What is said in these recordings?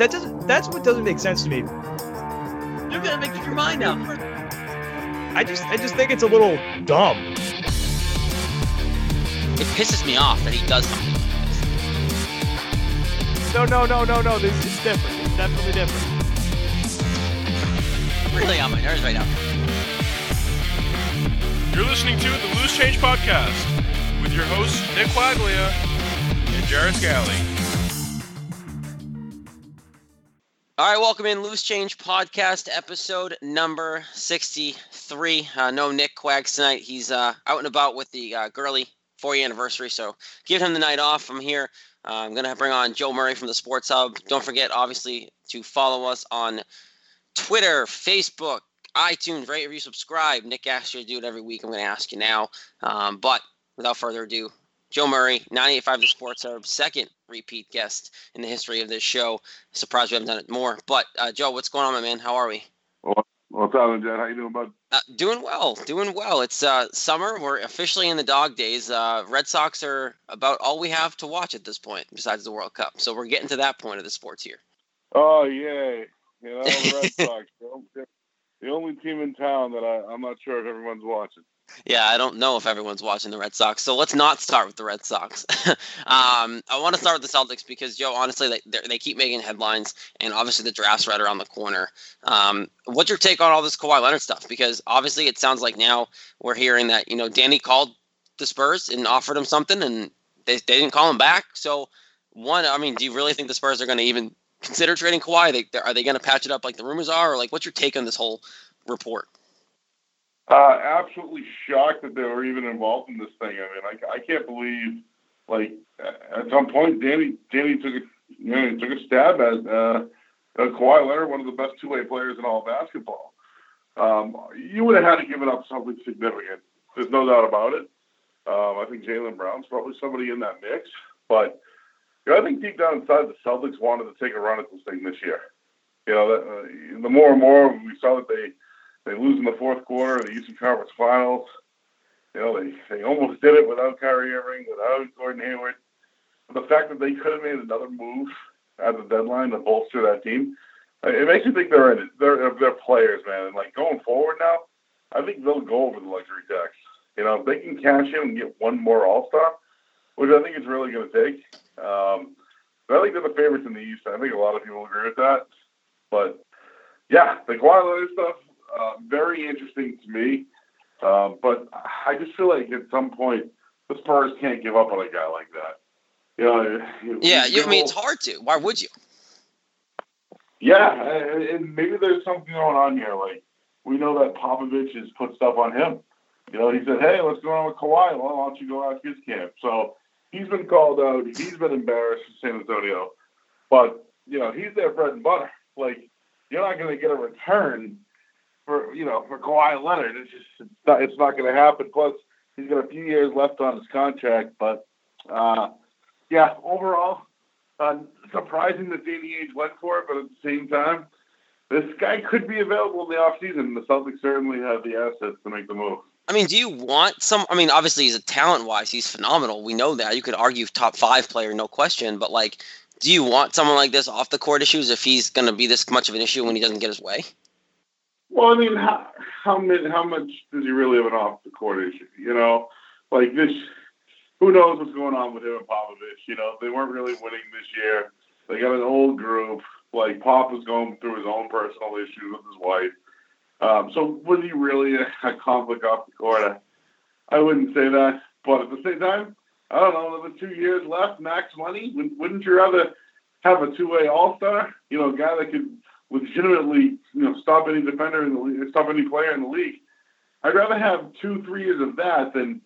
that doesn't. That's what doesn't make sense to me. You're gonna make up your mind now. I just, I just think it's a little dumb. It pisses me off that he does something like this. No, no, no, no, no. This is different. It's definitely different. Really on my nerves right now. You're listening to the Loose Change Podcast with your hosts Nick Quaglia and Jared Scally. All right, welcome in Loose Change Podcast, episode number 63. Uh, no Nick Quags tonight. He's uh, out and about with the uh, girly four year anniversary, so give him the night off. I'm here. Uh, I'm going to bring on Joe Murray from the Sports Hub. Don't forget, obviously, to follow us on Twitter, Facebook, iTunes, rate, review, subscribe. Nick asks you to do it every week. I'm going to ask you now. Um, but without further ado, Joe Murray, 98.5 The Sports Hub, second repeat guest in the history of this show. Surprised we haven't done it more. But uh, Joe, what's going on, my man? How are we? Well, what's up, Jed? How you doing, bud? Uh, doing well, doing well. It's uh, summer. We're officially in the dog days. Uh, Red Sox are about all we have to watch at this point, besides the World Cup. So we're getting to that point of the sports here. Oh yay! You know the Red Sox, the only team in town that I, I'm not sure if everyone's watching. Yeah, I don't know if everyone's watching the Red Sox. So let's not start with the Red Sox. um, I want to start with the Celtics because, Joe, honestly, they, they keep making headlines, and obviously the draft's right around the corner. Um, what's your take on all this Kawhi Leonard stuff? Because obviously it sounds like now we're hearing that, you know, Danny called the Spurs and offered him something, and they, they didn't call him back. So, one, I mean, do you really think the Spurs are going to even consider trading Kawhi? They, are they going to patch it up like the rumors are? Or, like, what's your take on this whole report? Uh, absolutely shocked that they were even involved in this thing. I mean, I, I can't believe, like, at some point, Danny Danny took a you know took a stab at uh, uh, Kawhi Leonard, one of the best two way players in all basketball. Um, you would have had to give it up something significant. There's no doubt about it. Um, I think Jaylen Brown's probably somebody in that mix, but you know, I think deep down inside, the Celtics wanted to take a run at this thing this year. You know, uh, the more and more we saw that they they lose in the fourth quarter of the Eastern Conference Finals. You know, they, they almost did it without Kyrie Irving, without Gordon Hayward. The fact that they could have made another move at the deadline to bolster that team, it makes you think they're in it. They're, they're players, man. And like going forward now, I think they'll go over the luxury tax. You know, if they can cash in and get one more All Star, which I think it's really going to take. Um, I think they're the favorites in the East. I think a lot of people agree with that. But yeah, the Kawhi stuff, uh, very interesting to me. Uh, but I just feel like at some point the Spurs can't give up on a guy like that. You know, yeah, you, I mean it's hard to. Why would you? Yeah, and maybe there's something going on here. Like we know that Popovich has put stuff on him. You know, he said, "Hey, what's going on with Kawhi? Well, why don't you go out to his camp?" So he's been called out. He's been embarrassed in San Antonio, but you know he's their bread and butter. Like you're not going to get a return for you know for Kawhi Leonard. It's just it's not, it's not going to happen. Plus, he's got a few years left on his contract. But uh, yeah, overall, uh, surprising that Danny Ainge went for it. But at the same time, this guy could be available in the offseason. The Celtics certainly have the assets to make the move. I mean, do you want some? I mean, obviously, he's a talent wise, he's phenomenal. We know that. You could argue top five player, no question. But like, do you want someone like this off the court issues if he's going to be this much of an issue when he doesn't get his way? Well, I mean, how how, many, how much does he really have an off the court issue? You know, like this. Who knows what's going on with him and Popovich? You know, they weren't really winning this year. They got an old group. Like Pop was going through his own personal issues with his wife. Um, so was he really a, conflict off the court? I, I wouldn't say that. But at the same time, I don't know. Another two years left, max money. Wouldn't you rather have a two-way All-Star? You know, a guy that could legitimately, you know, stop any defender in the league, stop any player in the league. I'd rather have two, three years of that than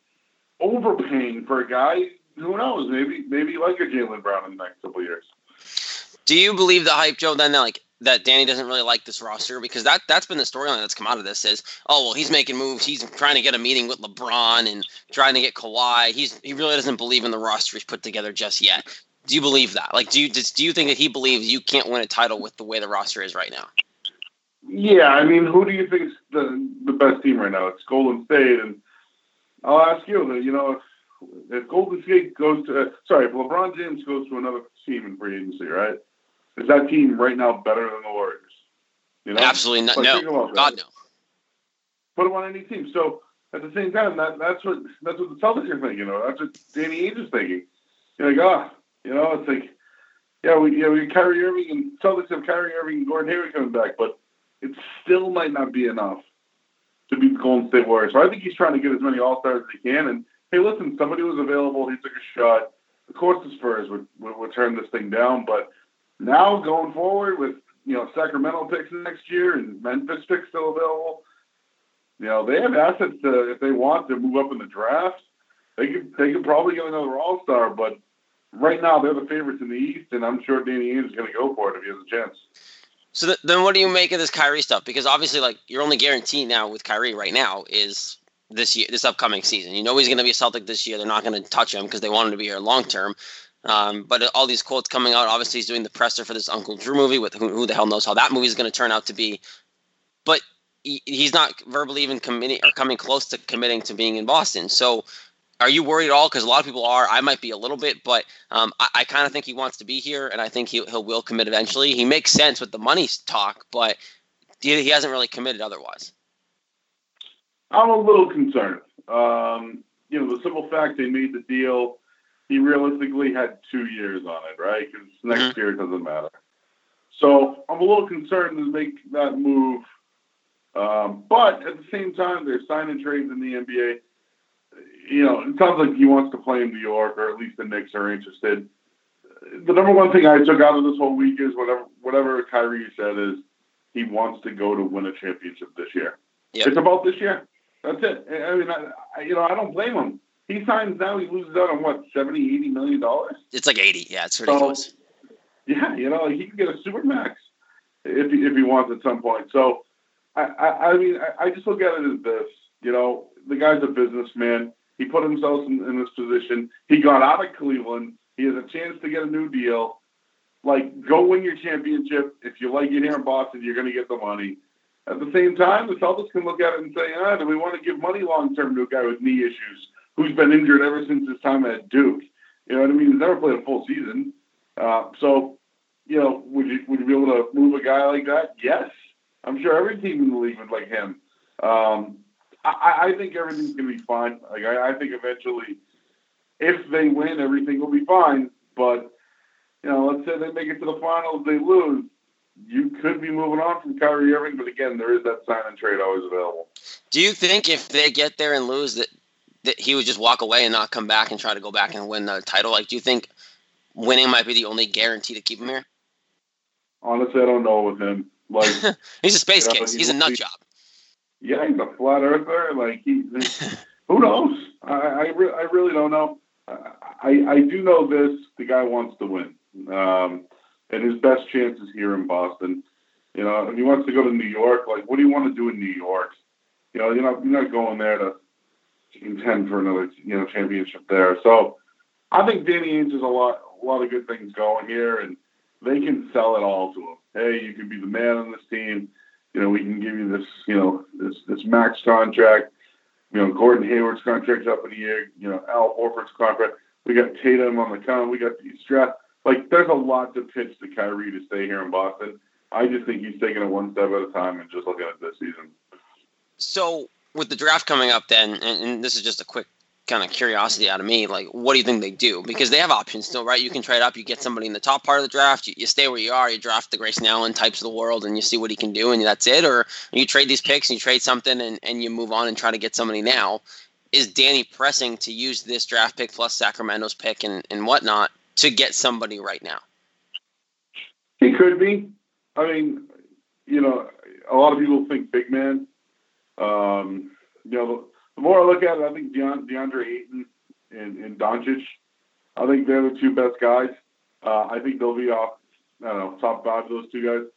overpaying for a guy. Who knows? Maybe, maybe like a Jaylen Brown in the next couple years. Do you believe the hype, Joe? Then, that like that, Danny doesn't really like this roster because that that's been the storyline that's come out of this. Is oh well, he's making moves. He's trying to get a meeting with LeBron and trying to get Kawhi. He's he really doesn't believe in the roster he's put together just yet. Do you believe that? Like, do you do you think that he believes you can't win a title with the way the roster is right now? Yeah, I mean, who do you think is the the best team right now? It's Golden State, and I'll ask you. You know, if, if Golden State goes to, uh, sorry, if LeBron James goes to another team in free agency, right? is that team right now better than the Warriors? You know, absolutely not. Like, no, God no. Put them on any team. So at the same time, that that's what that's what the Celtics are thinking. You know, that's what Danny Ainge is thinking. You're like, ah, oh, you know, it's like, yeah, we yeah we Kyrie Irving and Celtics have Kyrie Irving and Gordon Hayward coming back, but it still might not be enough to beat the Golden State Warriors. So I think he's trying to get as many All Stars as he can. And hey, listen, somebody was available. He took a shot. Of course, the Spurs would, would, would turn this thing down, but now going forward with you know Sacramento picks next year and Memphis picks still available, you know they have assets to if they want to move up in the draft. They could they could probably get another All Star, but right now they're the favorites in the East, and I'm sure Danny Ainge is going to go for it if he has a chance. So th- then, what do you make of this Kyrie stuff? Because obviously, like your only guarantee now with Kyrie right now is this year, this upcoming season. You know he's going to be a Celtic this year. They're not going to touch him because they want him to be here long term. Um, but all these quotes coming out, obviously he's doing the presser for this Uncle Drew movie. With who, who the hell knows how that movie is going to turn out to be. But he, he's not verbally even committing or coming close to committing to being in Boston. So are you worried at all? Because a lot of people are. I might be a little bit, but um, I, I kind of think he wants to be here, and I think he he will commit eventually. He makes sense with the money talk, but he, he hasn't really committed otherwise. I'm a little concerned. Um, you know, the simple fact they made the deal, he realistically had two years on it, right? Because next mm-hmm. year it doesn't matter. So I'm a little concerned to make that move. Um, but at the same time, there's signing trades in the NBA. You know, it sounds like he wants to play in New York, or at least the Knicks are interested. The number one thing I took out of this whole week is whatever whatever Kyrie said is he wants to go to win a championship this year. Yep. It's about this year. That's it. I mean, I, you know, I don't blame him. He signs now, he loses out on what, 70, 80 million dollars? It's like 80. Yeah, it's ridiculous. So, yeah, you know, he can get a super max if he, if he wants at some point. So, I, I, I mean, I, I just look at it as this. You know, the guy's a businessman. He put himself in, in this position. He got out of Cleveland. He has a chance to get a new deal. Like, go win your championship. If you like it here in Boston, you're going to get the money. At the same time, the Celtics can look at it and say, ah, do we want to give money long term to a guy with knee issues who's been injured ever since his time at Duke? You know what I mean? He's never played a full season. Uh, so, you know, would you would you be able to move a guy like that? Yes. I'm sure every team in the league would like him. Um, I, I think everything's going to be fine. Like I, I think eventually, if they win, everything will be fine. But you know, let's say they make it to the finals, they lose you could be moving on from Kyrie Irving, but again, there is that sign and trade always available. Do you think if they get there and lose that that he would just walk away and not come back and try to go back and win the title? Like, do you think winning might be the only guarantee to keep him here? Honestly, I don't know with him. Like he's a space case. He's a nut job. Yeah, he's a flat earther. Like he, who knows? I I, re- I really don't know. I I do know this: the guy wants to win. Um, and his best chance is here in Boston. You know, if he wants to go to New York, like, what do you want to do in New York? You know, you're not you're not going there to, to contend for another you know championship there. So, I think Danny Ainge has a lot a lot of good things going here, and they can sell it all to him. Hey, you can be the man on this team. You know, we can give you this you know this this max contract. You know, Gordon Hayward's contract's up in a year. You know, Al Horford's contract. We got Tatum on the come. We got these draft like there's a lot to pitch to Kyrie to stay here in Boston. I just think he's taking it one step at a time and just looking at this season. So with the draft coming up, then, and, and this is just a quick kind of curiosity out of me, like what do you think they do? Because they have options still, right? You can trade up, you get somebody in the top part of the draft, you, you stay where you are, you draft the Grayson Allen types of the world, and you see what he can do, and that's it. Or you trade these picks and you trade something, and, and you move on and try to get somebody now. Is Danny pressing to use this draft pick plus Sacramento's pick and, and whatnot to get somebody right now? He could be. I mean, you know, a lot of people think big man. Um, you know, the more I look at it, I think Deand- DeAndre Ayton and, and Doncic, I think they're the two best guys. Uh, I think they'll be off, I don't know, top five of those two guys.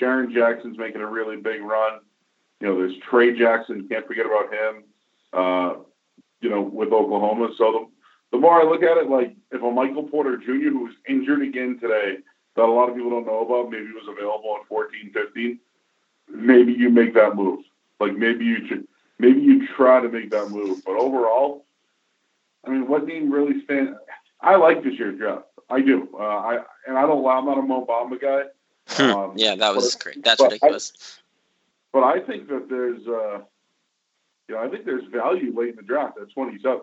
Jaren Jackson's making a really big run. You know, there's Trey Jackson, can't forget about him, uh, you know, with Oklahoma. So the, the more I look at it, like if a Michael Porter Jr. who was injured again today, that a lot of people don't know about, maybe was available at 14, 15, maybe you make that move. Like maybe you should, maybe you try to make that move. But overall, I mean, what name really stand? I like this year's draft. I do. Uh, I and I don't. I'm not a Mo Bamba guy. Um, yeah, that was but, great. That's ridiculous. I, but I think that there's, uh, you know, I think there's value late in the draft at 27.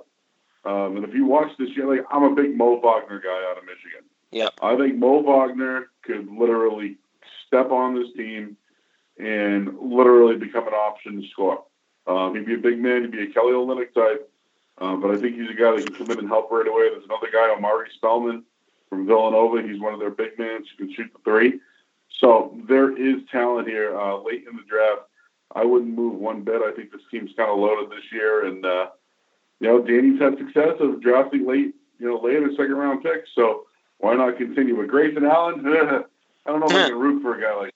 Um, and if you watch this year, like I'm a big Mo Wagner guy out of Michigan. Yeah, I think Mo Wagner could literally step on this team and literally become an option to score. Um, he'd be a big man. He'd be a Kelly Olynyk type. Um, but I think he's a guy that can come in and help right away. There's another guy, Omari Spellman from Villanova. He's one of their big men who can shoot the three. So there is talent here uh, late in the draft. I wouldn't move one bit. I think this team's kind of loaded this year, and uh, you know, Danny's had success of drafting late, you know, later second round picks. So why not continue with Grayson Allen? I don't know if I can root for a guy like.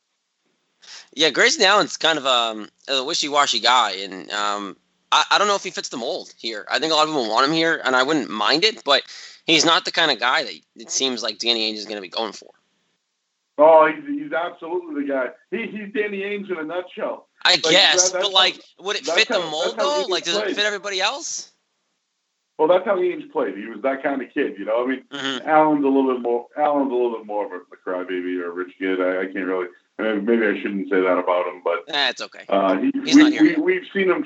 Yeah, Grayson Allen's kind of um, a wishy-washy guy, and um, I, I don't know if he fits the mold here. I think a lot of people want him here, and I wouldn't mind it, but he's not the kind of guy that it seems like Danny Ainge is going to be going for. Oh, he's, he's absolutely the guy. He, he's Danny Ainge in a nutshell. I like, guess, that, but like, would it fit how, the mold though? Like, does played. it fit everybody else? Well, that's how Ainge played. He was that kind of kid, you know. I mean, mm-hmm. Allen's a little bit more. Allen's a little bit more of a, a crybaby or a rich kid. I, I can't really. Mean, maybe I shouldn't say that about him, but that's okay. Uh, he, He's we, not here. We, we've seen him.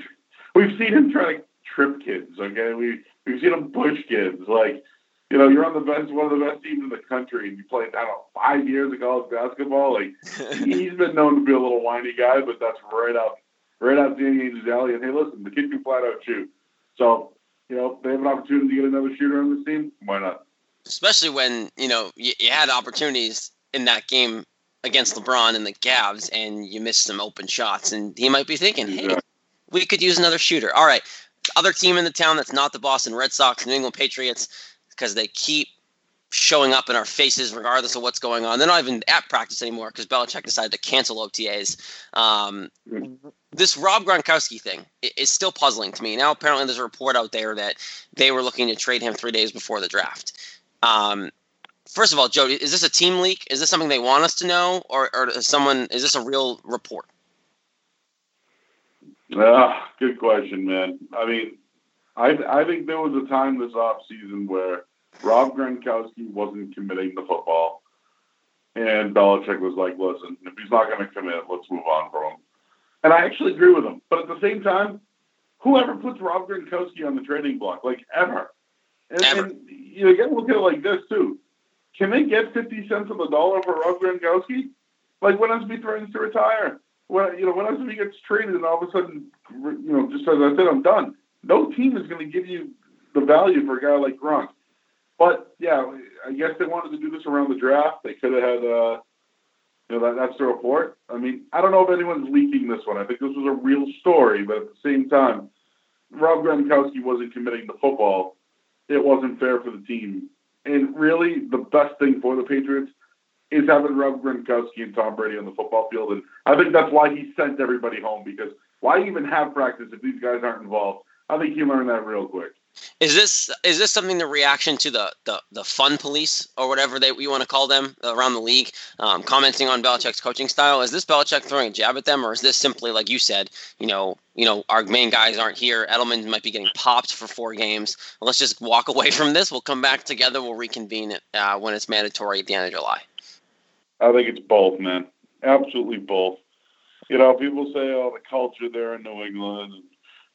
We've seen him try to trip kids. Okay, we we've seen him push kids. Like you know, you're on the best, one of the best teams in the country, and you played, I don't know, five years of college basketball. Like, he's been known to be a little whiny guy, but that's right up, right out Danny Ainge's alley. And hey, listen, the kid can flat out shoot. So, you know, if they have an opportunity to get another shooter on this team, why not? Especially when, you know, you, you had opportunities in that game against LeBron and the Cavs, and you miss some open shots. And he might be thinking, hey, we could use another shooter. All right. Other team in the town that's not the Boston Red Sox, New England Patriots because they keep showing up in our faces regardless of what's going on. They're not even at practice anymore because Belichick decided to cancel OTAs. Um, this Rob Gronkowski thing is still puzzling to me. Now, apparently, there's a report out there that they were looking to trade him three days before the draft. Um, first of all, Joe, is this a team leak? Is this something they want us to know, or, or is someone is this a real report? Uh, good question, man. I mean, I I think there was a time this off season where Rob Gronkowski wasn't committing the football, and Belichick was like, "Listen, if he's not going to commit, let's move on from him." And I actually agree with him. But at the same time, whoever puts Rob Gronkowski on the trading block, like ever, and, ever. and you, know, you got to look at it like this too. Can they get fifty cents on the dollar for Rob Gronkowski? Like when else he threatens to retire? When you know when else he gets traded and all of a sudden, you know, just as "I said I'm done." no team is going to give you the value for a guy like Gronk. But yeah, I guess they wanted to do this around the draft. They could have had, uh, you know, that, that's the report. I mean, I don't know if anyone's leaking this one. I think this was a real story, but at the same time, Rob Gronkowski wasn't committing to football. It wasn't fair for the team. And really, the best thing for the Patriots is having Rob Gronkowski and Tom Brady on the football field. And I think that's why he sent everybody home because why even have practice if these guys aren't involved? I think he learned that real quick. Is this is this something the reaction to the the, the fun police or whatever they you want to call them around the league, um, commenting on Belichick's coaching style? Is this Belichick throwing a jab at them, or is this simply like you said, you know, you know, our main guys aren't here. Edelman might be getting popped for four games. Let's just walk away from this. We'll come back together. We'll reconvene it uh, when it's mandatory at the end of July. I think it's both, man. Absolutely both. You know, people say, "Oh, the culture there in New England."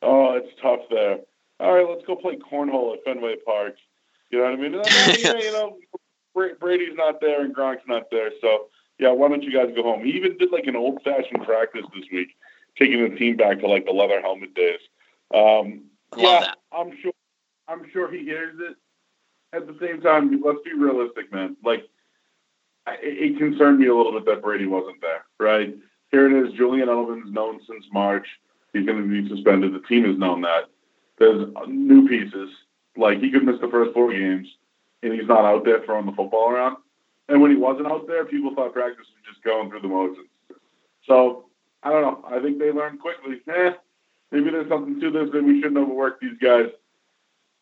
Oh, it's tough there. All right, let's go play cornhole at Fenway Park. You know what I mean? you know, Brady's not there and Gronk's not there, so yeah, why don't you guys go home? He even did like an old fashioned practice this week, taking the team back to like the leather helmet days. Um, yeah, that. I'm sure. I'm sure he hears it. At the same time, let's be realistic, man. Like, it, it concerned me a little bit that Brady wasn't there. Right here, it is. Julian Edelman's known since March he's going to be suspended. The team has known that. There's new pieces. Like he could miss the first four games, and he's not out there throwing the football around. And when he wasn't out there, people thought practice was just going through the motions. So I don't know. I think they learned quickly. Eh, maybe there's something to this that we shouldn't overwork these guys.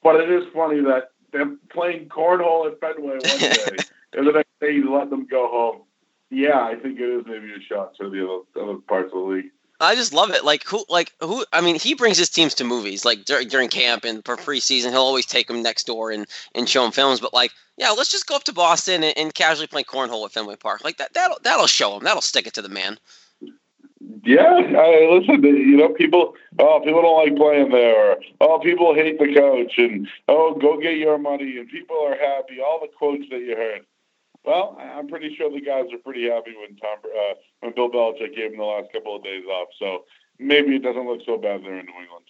But it is funny that they're playing cornhole at Fenway one day, and the next day you let them go home. Yeah, I think it is maybe a shot to the other, other parts of the league. I just love it. Like who, like who? I mean, he brings his teams to movies. Like dur- during camp and for preseason, he'll always take them next door and and show them films. But like, yeah, let's just go up to Boston and, and casually play cornhole at Fenway Park. Like that, that'll that'll show him. That'll stick it to the man. Yeah, I, listen. You know, people. Oh, people don't like playing there. Oh, people hate the coach, and oh, go get your money, and people are happy. All the quotes that you heard. Well, I'm pretty sure the guys are pretty happy when Tom, uh, when Bill Belichick gave them the last couple of days off. So maybe it doesn't look so bad there in New England.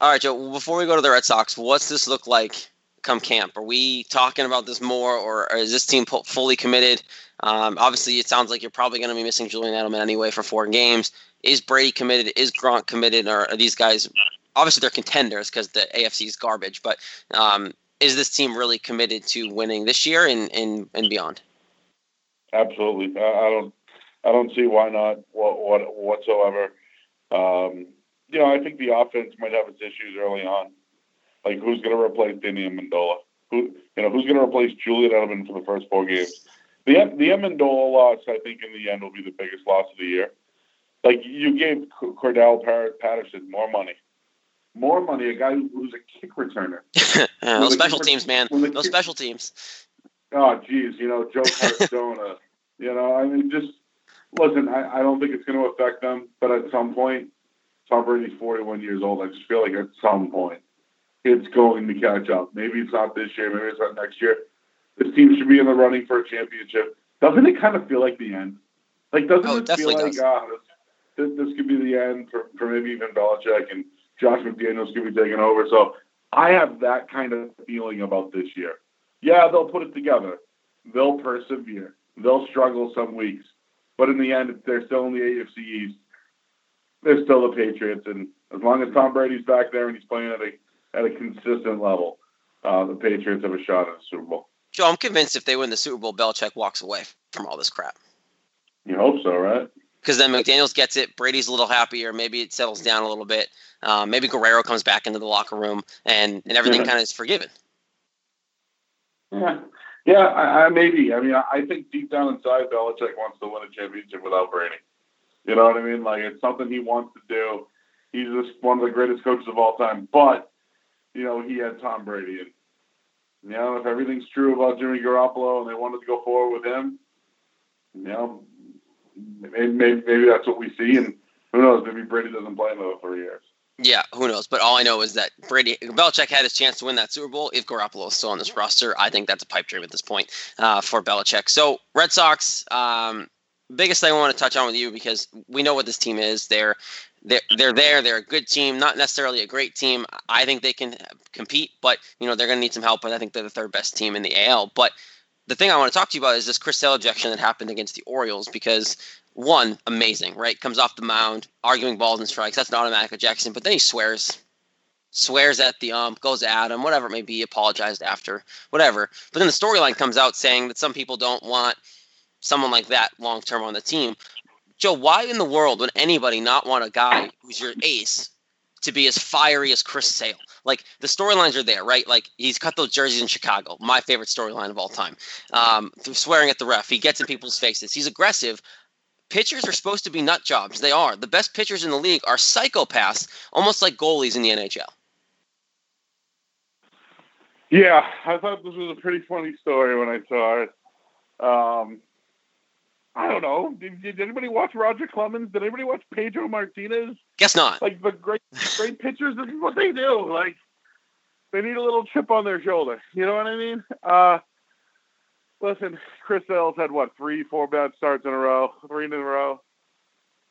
All right, Joe. Before we go to the Red Sox, what's this look like come camp? Are we talking about this more, or, or is this team fully committed? Um, obviously, it sounds like you're probably going to be missing Julian Edelman anyway for four games. Is Brady committed? Is Gronk committed? Or are these guys obviously they're contenders because the AFC is garbage? But um, is this team really committed to winning this year and and, and beyond? Absolutely, I don't I don't see why not what, what whatsoever. Um, you know, I think the offense might have its issues early on. Like who's going to replace Danny Amendola? Who you know who's going to replace Julian Edelman for the first four games? The the Amendola loss, I think, in the end, will be the biggest loss of the year. Like you gave Cordell Patterson more money, more money. A guy who's a kick returner. uh, no special teams, man. No kick, special teams. Oh, geez, you know Joe Cardona. You know, I mean, just listen. I, I don't think it's going to affect them, but at some point, Tom Brady's 41 years old. I just feel like at some point, it's going to catch up. Maybe it's not this year. Maybe it's not next year. This team should be in the running for a championship. Doesn't it kind of feel like the end? Like, doesn't oh, it, it feel like, does. ah, this, this could be the end for, for maybe even Belichick and Josh McDaniels could be taking over. So I have that kind of feeling about this year. Yeah, they'll put it together. They'll persevere. They'll struggle some weeks. But in the end, they're still in the AFC East. They're still the Patriots. And as long as Tom Brady's back there and he's playing at a, at a consistent level, uh, the Patriots have a shot at the Super Bowl. Joe, I'm convinced if they win the Super Bowl, Belichick walks away from all this crap. You hope so, right? because then McDaniels gets it. Brady's a little happier. Maybe it settles down a little bit. Um, maybe Guerrero comes back into the locker room, and and everything yeah. kind of is forgiven. Yeah, yeah, I, I, maybe. I mean, I, I think deep down inside, Belichick wants to win a championship without Brady. You know what I mean? Like it's something he wants to do. He's just one of the greatest coaches of all time. But you know, he had Tom Brady, and you know, if everything's true about Jimmy Garoppolo, and they wanted to go forward with him, you know, maybe, maybe, maybe that's what we see, and who knows? Maybe Brady doesn't play another three years. Yeah, who knows? But all I know is that Brady Belichick had his chance to win that Super Bowl if Garoppolo is still on this roster. I think that's a pipe dream at this point uh, for Belichick. So Red Sox, um, biggest thing I want to touch on with you because we know what this team is. They're they're they're there. They're a good team, not necessarily a great team. I think they can compete, but you know they're going to need some help. And I think they're the third best team in the AL. But the thing I want to talk to you about is this Chris Sale ejection that happened against the Orioles because one, amazing, right? Comes off the mound, arguing balls and strikes. That's an automatic ejection. But then he swears, swears at the ump, goes at him, whatever it may be, apologized after, whatever. But then the storyline comes out saying that some people don't want someone like that long term on the team. Joe, why in the world would anybody not want a guy who's your ace to be as fiery as Chris Sale? Like the storylines are there, right? Like he's cut those jerseys in Chicago, my favorite storyline of all time. Um, swearing at the ref, he gets in people's faces. He's aggressive. Pitchers are supposed to be nut jobs. They are. The best pitchers in the league are psychopaths, almost like goalies in the NHL. Yeah, I thought this was a pretty funny story when I saw it. Um, I don't know. Did, did, anybody watch Roger Clemens? Did anybody watch Pedro Martinez? Guess not. Like the great, great pitchers. This is what they do. Like they need a little chip on their shoulder. You know what I mean? Uh, listen, Chris Sale's had what three, four bad starts in a row, three in a row.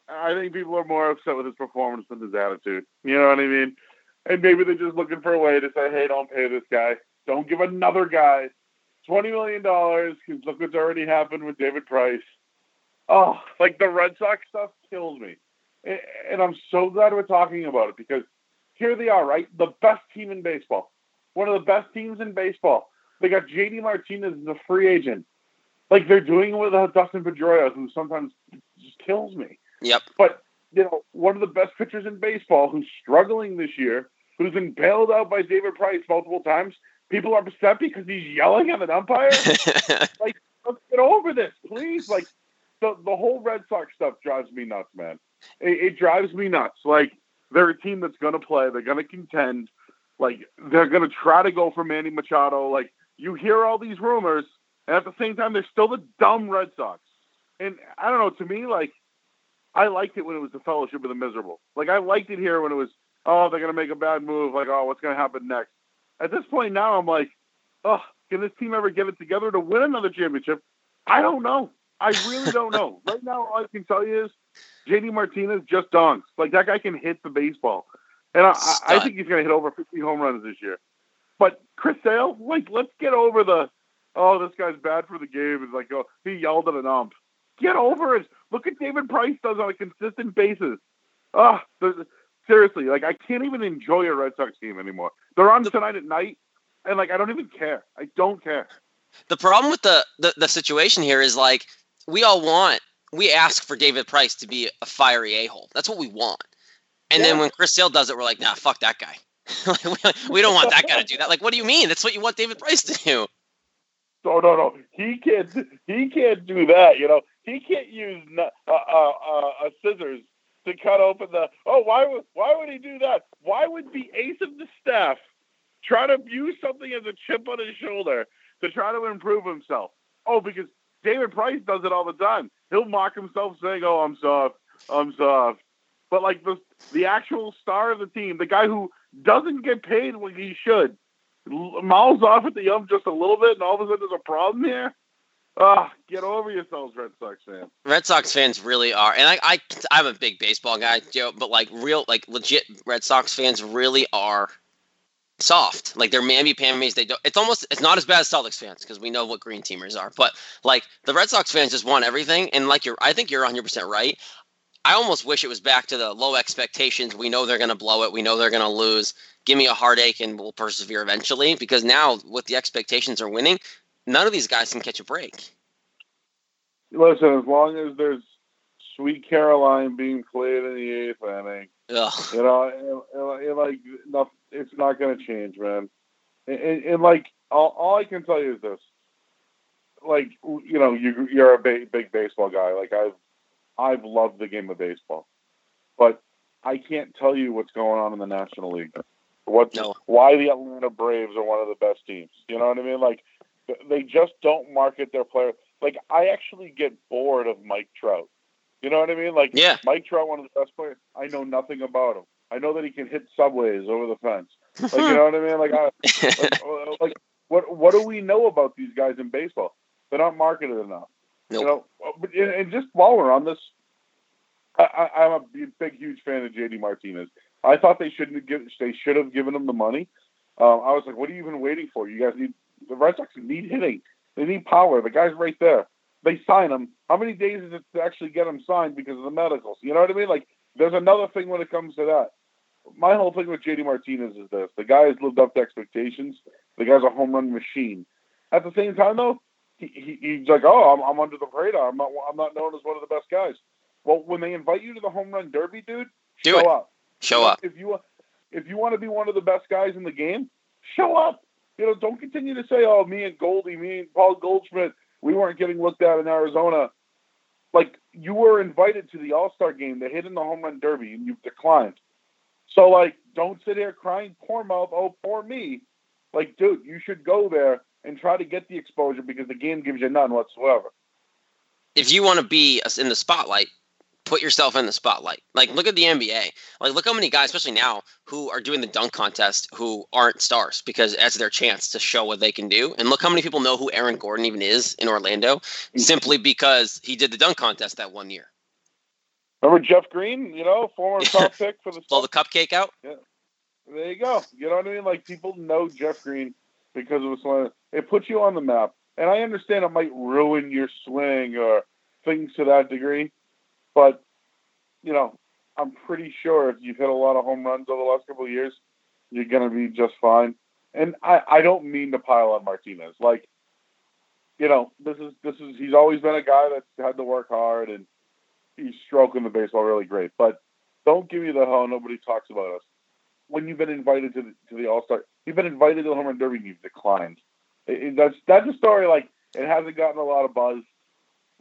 I think people are more upset with his performance than his attitude. You know what I mean? And maybe they're just looking for a way to say, "Hey, don't pay this guy. Don't give another guy twenty million dollars because look what's already happened with David Price." oh, like the Red Sox stuff kills me. And I'm so glad we're talking about it because here they are, right? The best team in baseball. One of the best teams in baseball. They got JD Martinez as a free agent. Like they're doing it with uh, Dustin Pedroia, who sometimes just kills me. Yep. But, you know, one of the best pitchers in baseball who's struggling this year, who's been bailed out by David Price multiple times. People are upset because he's yelling at an umpire. like, let's get over this, please. Like, the the whole Red Sox stuff drives me nuts, man. It, it drives me nuts. Like they're a team that's going to play. They're going to contend. Like they're going to try to go for Manny Machado. Like you hear all these rumors, and at the same time, they're still the dumb Red Sox. And I don't know. To me, like I liked it when it was the Fellowship of the Miserable. Like I liked it here when it was, oh, they're going to make a bad move. Like, oh, what's going to happen next? At this point now, I'm like, oh, can this team ever get it together to win another championship? I don't know. I really don't know. right now, all I can tell you is JD Martinez just dunks. Like that guy can hit the baseball, and I, I think he's going to hit over 50 home runs this year. But Chris Sale, like, let's get over the oh, this guy's bad for the game. It's like, oh, he yelled at an ump. Get over it. Look at David Price does on a consistent basis. Ah, oh, seriously, like I can't even enjoy a Red Sox game anymore. They're on tonight at night, and like I don't even care. I don't care. The problem with the, the, the situation here is like we all want we ask for David Price to be a fiery a hole. That's what we want. And yeah. then when Chris Sale does it, we're like, nah, fuck that guy. we don't want that guy to do that. Like, what do you mean? That's what you want David Price to do. No, no, no. He can't. He can't do that. You know, he can't use uh, uh, uh, scissors to cut open the. Oh, why would why would he do that? Why would the ace of the staff try to use something as a chip on his shoulder to try to improve himself? Oh, because David Price does it all the time. He'll mock himself saying, "Oh, I'm soft. I'm soft." But like the the actual star of the team, the guy who doesn't get paid when he should, mouths off at the ump just a little bit, and all of a sudden there's a problem here. Ah, get over yourselves, Red Sox fans. Red Sox fans really are, and I, I, I'm a big baseball guy, Joe, but like real, like legit Red Sox fans really are soft. Like they're mamby pambies. They don't. It's almost. It's not as bad as Celtics fans because we know what green teamers are. But like the Red Sox fans just want everything, and like you're, I think you're 100 percent right. I almost wish it was back to the low expectations. We know they're going to blow it. We know they're going to lose. Give me a heartache, and we'll persevere eventually. Because now, with the expectations are winning, none of these guys can catch a break. Listen, as long as there's Sweet Caroline being played in the eighth inning, Ugh. you know, like it's not going to change, man. And, and, like all, all, I can tell you is this: like you know, you you're a big, big baseball guy. Like I've I've loved the game of baseball, but I can't tell you what's going on in the National League. What no. why the Atlanta Braves are one of the best teams? You know what I mean? Like they just don't market their players. Like I actually get bored of Mike Trout. You know what I mean? Like yeah. Mike Trout, one of the best players. I know nothing about him. I know that he can hit subways over the fence. Like you know what I mean? Like, I, like, like, what what do we know about these guys in baseball? They're not marketed enough. Nope. You know, but and just while we're on this, I, am a big, huge fan of JD Martinez. I thought they shouldn't give. They should have given him the money. Um, I was like, what are you even waiting for? You guys need the Red Sox need hitting. They need power. The guy's right there. They sign him. How many days is it to actually get him signed because of the medicals? You know what I mean? Like, there's another thing when it comes to that. My whole thing with JD Martinez is this: the guy has lived up to expectations. The guy's a home run machine. At the same time, though, he, he, he's like, "Oh, I'm, I'm under the radar. I'm not, I'm not known as one of the best guys." Well, when they invite you to the home run derby, dude, Do show it. up. Show up. If you if you want to be one of the best guys in the game, show up. You know, don't continue to say, "Oh, me and Goldie, me and Paul Goldschmidt, we weren't getting looked at in Arizona." Like you were invited to the All Star game, they hit in the home run derby, and you've declined. So like, don't sit here crying poor mouth, oh poor me. Like, dude, you should go there and try to get the exposure because the game gives you none whatsoever. If you want to be in the spotlight, put yourself in the spotlight. Like, look at the NBA. Like, look how many guys, especially now, who are doing the dunk contest who aren't stars because it's their chance to show what they can do. And look how many people know who Aaron Gordon even is in Orlando mm-hmm. simply because he did the dunk contest that one year. Remember Jeff Green, you know, former top pick for the blow the cupcake out. Yeah, there you go. You know what I mean? Like people know Jeff Green because it was it puts you on the map. And I understand it might ruin your swing or things to that degree, but you know, I'm pretty sure if you've hit a lot of home runs over the last couple of years, you're gonna be just fine. And I, I don't mean to pile on Martinez. Like, you know, this is this is he's always been a guy that's had to work hard and he's stroking the baseball really great. But don't give me the oh nobody talks about us. When you've been invited to the, to the All Star, you've been invited to the home run derby, and you've declined. It, it, that's that's a story like it hasn't gotten a lot of buzz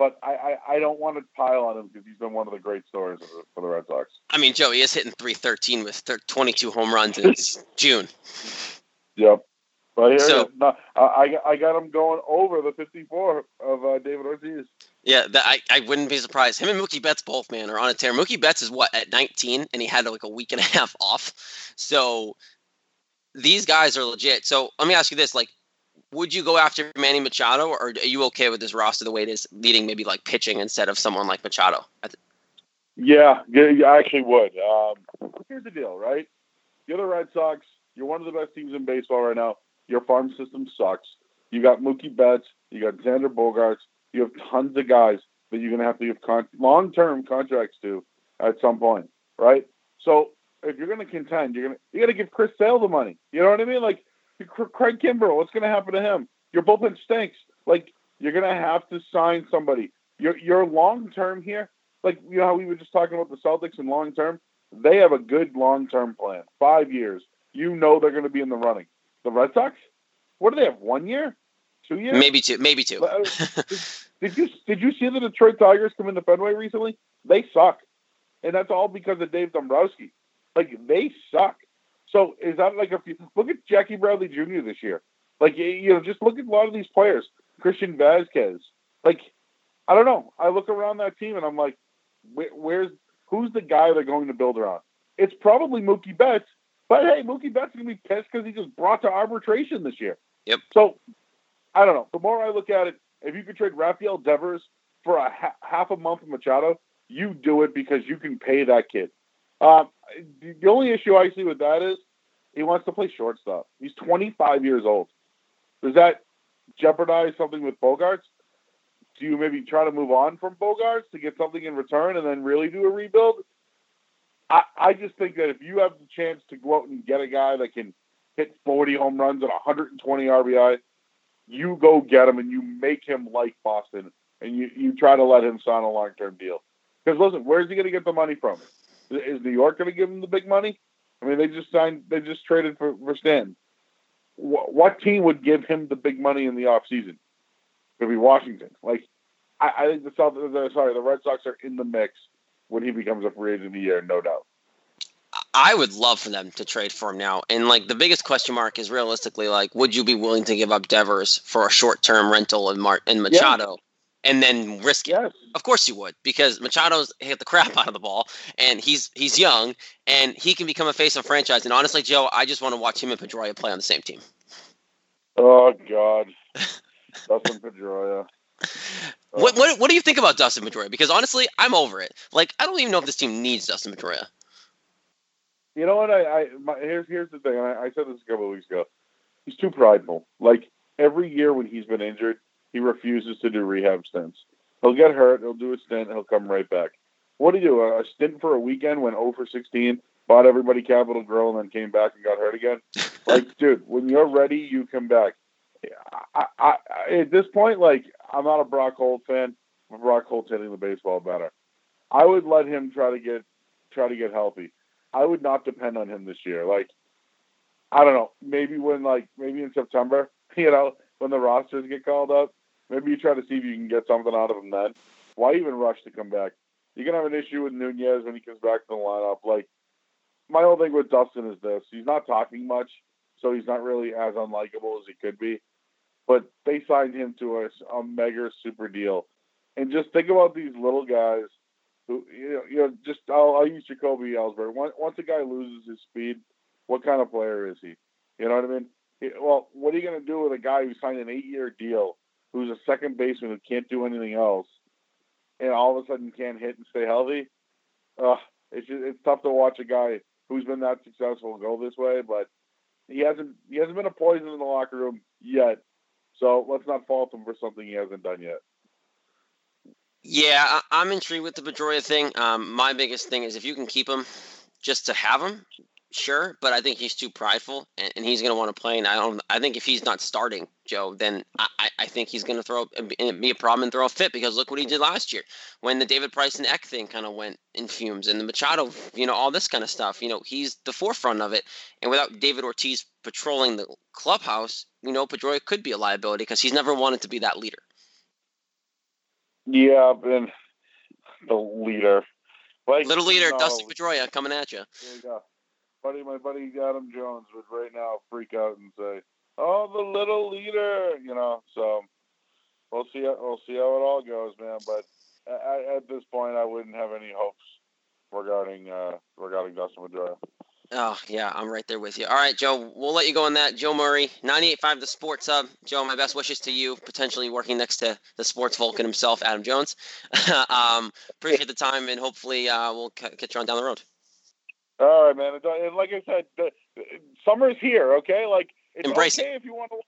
but I, I, I don't want to pile on him because he's been one of the great stories for the Red Sox. I mean, Joe, he is hitting 313 with 22 home runs in June. Yep. But here So- no, I, I got him going over the 54 of uh, David Ortiz. Yeah, that, I, I wouldn't be surprised. Him and Mookie Betts both, man, are on a tear. Mookie Betts is what at 19, and he had like a week and a half off. So these guys are legit. So let me ask you this: like, would you go after Manny Machado, or are you okay with this roster the way it is, leading maybe like pitching instead of someone like Machado? Yeah, yeah, I actually would. Um, here's the deal, right? You're the Red Sox. You're one of the best teams in baseball right now. Your farm system sucks. You got Mookie Betts. You got Xander Bogaerts. You have tons of guys that you're going to have to give con- long-term contracts to at some point, right? So if you're going to contend, you're going to you got to give Chris Sale the money. You know what I mean? Like Craig Kimbrel, what's going to happen to him? Your bullpen stinks. Like you're going to have to sign somebody. Your your long-term here like you know how we were just talking about the Celtics and long term, they have a good long term plan. Five years. You know they're going to be in the running. The Red Sox, what do they have? One year, two years? Maybe two, maybe two. Uh, Did you did you see the Detroit Tigers come into Fenway recently? They suck, and that's all because of Dave Dombrowski. Like they suck. So is that like a few? Look at Jackie Bradley Jr. this year. Like you- you know, just look at a lot of these players. Christian Vasquez. Like I don't know. I look around that team and I'm like, where, where's who's the guy they're going to build around? It's probably Mookie Betts. But hey, Mookie Betts is gonna be pissed because he just brought to arbitration this year. Yep. So I don't know. The more I look at it, if you could trade Rafael Devers for a ha- half a month of Machado, you do it because you can pay that kid. Um, the- only issue I see with that is he wants to play shortstop. He's 25 years old. Does that jeopardize something with Bogaerts? Do you maybe try to move on from Bogaerts to get something in return and then really do a rebuild? I, I just think that if you have the chance to go out and get a guy that can hit 40 home runs and 120 RBI, you go get him and you make him like Boston and you, you try to let him sign a long term deal. Because listen, where's he going to get the money from? Is New York going to give him the big money? I mean, they just signed, they just traded for, for Stan. What, what team would give him the big money in the offseason? It'd be Washington. Like, I, I think the South, the, sorry, the Red Sox are in the mix when he becomes a free agent of the year, no doubt. I would love for them to trade for him now. And like the biggest question mark is realistically like, would you be willing to give up Devers for a short term rental in Mar- in Machado, and then risk it? Yes. Of course you would, because Machado's hit the crap out of the ball, and he's he's young, and he can become a face of franchise. And honestly, Joe, I just want to watch him and Pedroia play on the same team. Oh God, Dustin Pedroia. What, what what do you think about Dustin Pedroia? Because honestly, I'm over it. Like, I don't even know if this team needs Dustin Pedroia. You know what? I, I my, here's here's the thing. I, I said this a couple of weeks ago. He's too prideful. Like every year when he's been injured, he refuses to do rehab stints. He'll get hurt. He'll do a stint. He'll come right back. What do you do? A, stint for a weekend? Went 0 for 16, bought everybody Capital Grille, and then came back and got hurt again. like, dude, when you're ready, you come back. I, I, I, at this point, like, I'm not a Brock Holt fan. Brock Holt's hitting the baseball better. I would let him try to get try to get healthy. I would not depend on him this year. Like, I don't know. Maybe when like maybe in September, you know, when the rosters get called up, maybe you try to see if you can get something out of him then. Why even rush to come back? You're gonna have an issue with Nunez when he comes back to the lineup. Like, my whole thing with Dustin is this: he's not talking much, so he's not really as unlikable as he could be. But they signed him to a, a mega super deal, and just think about these little guys who you know, you know just I'll, I'll use Jacoby Ellsbury. Once, once a guy loses his speed, what kind of player is he? You know what I mean? He- Well, what are you going to do with a guy who signed an eight-year deal, who's a second baseman who can't do anything else, and all of a sudden can't hit and stay healthy? Uh, it's just, it's tough to watch a guy who's been that successful go this way, but he hasn't he hasn't been a poison in the locker room yet. So let's not fault him for something he hasn't done yet. Yeah, I, I'm intrigued with the Pedroia thing. Um, my biggest thing is if you can keep him, just to have him, sure. But I think he's too prideful, and, and he's going to want to play. And I don't. I think if he's not starting, Joe, then I, I- I think he's going to throw be a problem and throw a fit because look what he did last year when the David Price and Eck thing kind of went in fumes, and the Machado, you know, all this kind of stuff. You know, he's the forefront of it, and without David Ortiz patrolling the clubhouse, you know, Pedroia could be a liability because he's never wanted to be that leader. Yeah, and the leader. Like Little leader, no, Dusty Pedroia coming at you. There you go. Buddy, my buddy Adam Jones would right now freak out and say, "Oh, the little leader," you know. So we'll see. We'll see how it all goes, man. But at, at this point, I wouldn't have any hopes regarding uh, regarding Dustin Pedroia. Oh, yeah, I'm right there with you. All right, Joe, we'll let you go on that. Joe Murray, 98.5 The Sports Hub. Joe, my best wishes to you, potentially working next to the sports Vulcan himself, Adam Jones. um, appreciate the time, and hopefully uh, we'll c- get you on down the road. All right, man. And, and like I said, the, summer's here. Okay, like it's Embrace okay if you want to.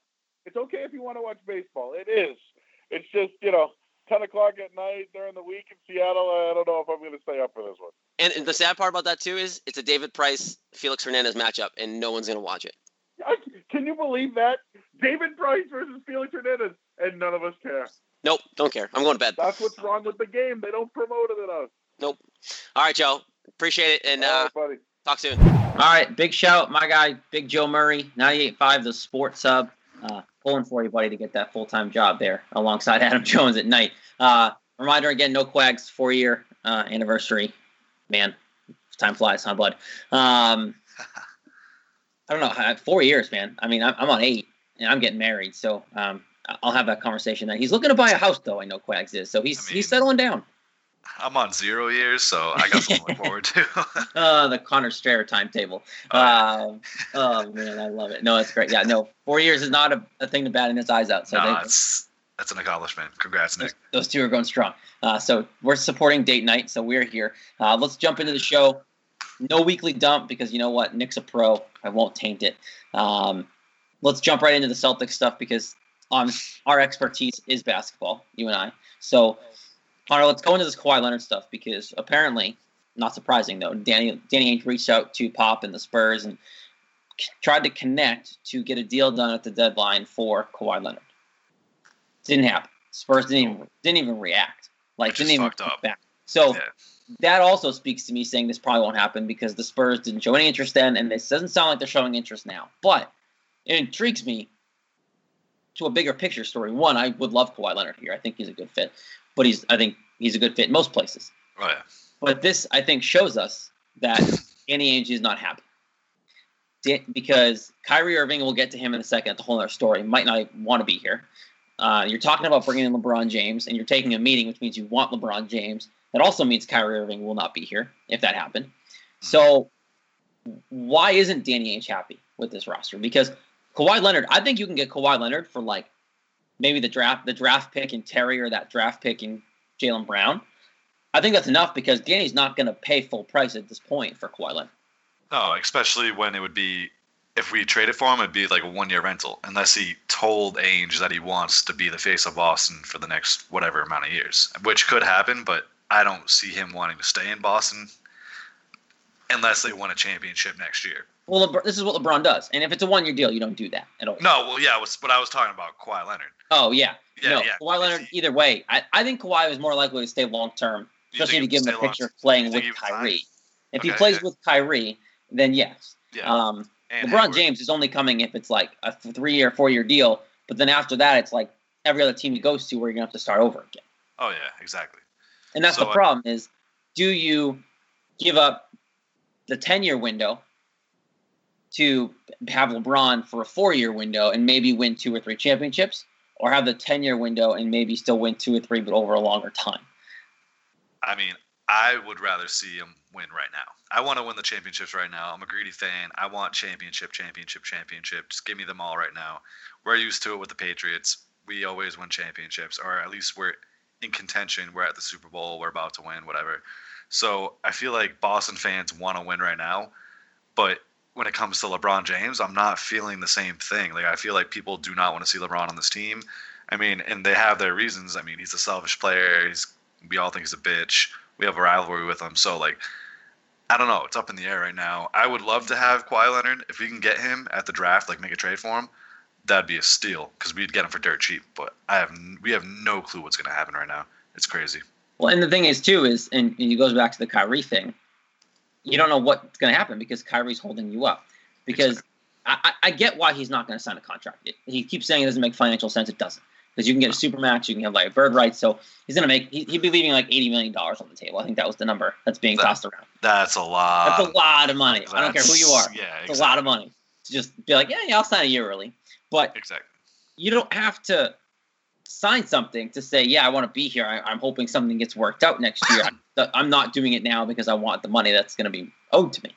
It's okay if you want to watch baseball. It is. It's just you know, ten o'clock at night during the week in Seattle. I don't know if I'm going to stay up for this one. And, and the sad part about that, too, is it's a David Price, Felix Hernandez matchup, and no one's going to watch it. I, can you believe that? David Price versus Felix Hernandez, and none of us care. Nope, don't care. I'm going to bed. That's what's wrong with the game. They don't promote it enough. Nope. All right, Joe. Appreciate it, and All uh, right, buddy. talk soon. All right, big shout, my guy, Big Joe Murray, 98.5 The Sports Hub. Uh, pulling for you, buddy, to get that full time job there alongside Adam Jones at night. Uh, reminder again, no quags, four year uh, anniversary. Man, time flies, huh, bud? Um, I don't know, four years, man. I mean, I'm, I'm on eight, and I'm getting married, so um, I'll have that conversation. Then he's looking to buy a house, though. I know Quags is, so he's I mean- he's settling down. I'm on zero years, so I got something to look forward to. Uh, the Connor Strayer timetable. Oh. Um, oh man, I love it. No, it's great. Yeah, no, four years is not a, a thing to bat in its eyes out. So no, they, that's that's an accomplishment. Congrats, Nick. those, those two are going strong. Uh, so we're supporting date night, so we're here. Uh, let's jump into the show. No weekly dump because you know what, Nick's a pro. I won't taint it. Um, let's jump right into the Celtics stuff because on our expertise is basketball, you and I. So, Connor, let's go into this Kawhi Leonard stuff because apparently, not surprising though, Danny Danny Ainge reached out to Pop and the Spurs and c- tried to connect to get a deal done at the deadline for Kawhi Leonard. Didn't happen. Spurs didn't even didn't even react. Like Which didn't even up. back. So Yeah. that also speaks to me saying this probably won't happen because the Spurs didn't show any interest then, and this doesn't sound like they're showing interest now. But it intrigues me to a bigger picture story. One, I would love Kawhi Leonard here. I think he's a good fit, but he's I think he's a good fit in most places. Oh yeah. But this, I think, shows us that Danny Ainge is not happy. Because Kyrie Irving, we'll get to him in a second, that's a whole other story, might not want to be here. Uh, you're talking about bringing in LeBron James, and you're taking a meeting, which means you want LeBron James. That also means Kyrie Irving will not be here if that happened. So, why isn't Danny Ainge happy with this roster? Because Kawhi Leonard, I think you can get Kawhi Leonard for like maybe the draft, the draft pick in Terry or that draft pick in Jaylen Brown. I think that's enough because Danny's not going to pay full price at this point for Kawhi Leonard. No, especially when it would be if we traded for him, it'd be like a one year rental, unless he told Ainge that he wants to be the face of Boston for the next whatever amount of years, which could happen, but I don't see him wanting to stay in Boston unless they win a championship next year. Well, LeBron, this is what LeBron does, and if it's a one-year deal, you don't do that at all. No, well, yeah, was, but I was talking about Kawhi Leonard. Oh yeah, Yeah, no. yeah. Kawhi Leonard, either way, I, I think Kawhi is more likely to stay long-term, especially to think he give him a picture of playing with Kyrie. If he plays okay. with Kyrie, then yes. Yeah, Um, LeBron Hayward. James is only coming if it's like a three-year, four-year deal, but then after that, it's like every other team he goes to where you're gonna have to start over again. Oh yeah, exactly. And that's So the problem is, do you give up the 10 year window to have LeBron for a four year window and maybe win two or three championships, or have the 10 year window and maybe still win two or three, but over a longer time? I mean, I would rather see him win right now. I want to win the championships right now. I'm a greedy fan. I want championship, championship, championship. Just give me them all right now. We're used to it with the Patriots. We always win championships, or at least we're in contention. We're at the Super Bowl. We're about to win, whatever. So I feel like Boston fans want to win right now, but when it comes to LeBron James, I'm not feeling the same thing. Like I feel like people do not want to see LeBron on this team. I mean, and they have their reasons. I mean, he's a selfish player. He's we all think he's a bitch. We have a rivalry with him. So like, I don't know. It's up in the air right now. I would love to have Kawhi Leonard if we can get him at the draft, like make a trade for him. That'd be a steal because we'd get him for dirt cheap. But I have we have no clue what's gonna happen right now. It's crazy. Well, and the thing is, too, is, and it goes back to the Kyrie thing, you don't know what's going to happen because Kyrie's holding you up. Because I, I I get why he's not going to sign a contract. It, he keeps saying it doesn't make financial sense. It doesn't. because you can get a super max, you can have like a bird rights. So he's gonna make he, he'd be leaving like eighty million dollars on the table. I think that was the number that's being That- tossed around. That's a lot. That's a lot of money. I don't care who you are. Yeah, It's a lot of money to just be like, yeah, yeah, I'll sign a year early. But Exactly. you don't have to sign something to say, yeah, I want to be here. I, I'm hoping something gets worked out next year. I'm not doing it now because I want the money that's going to be owed to me.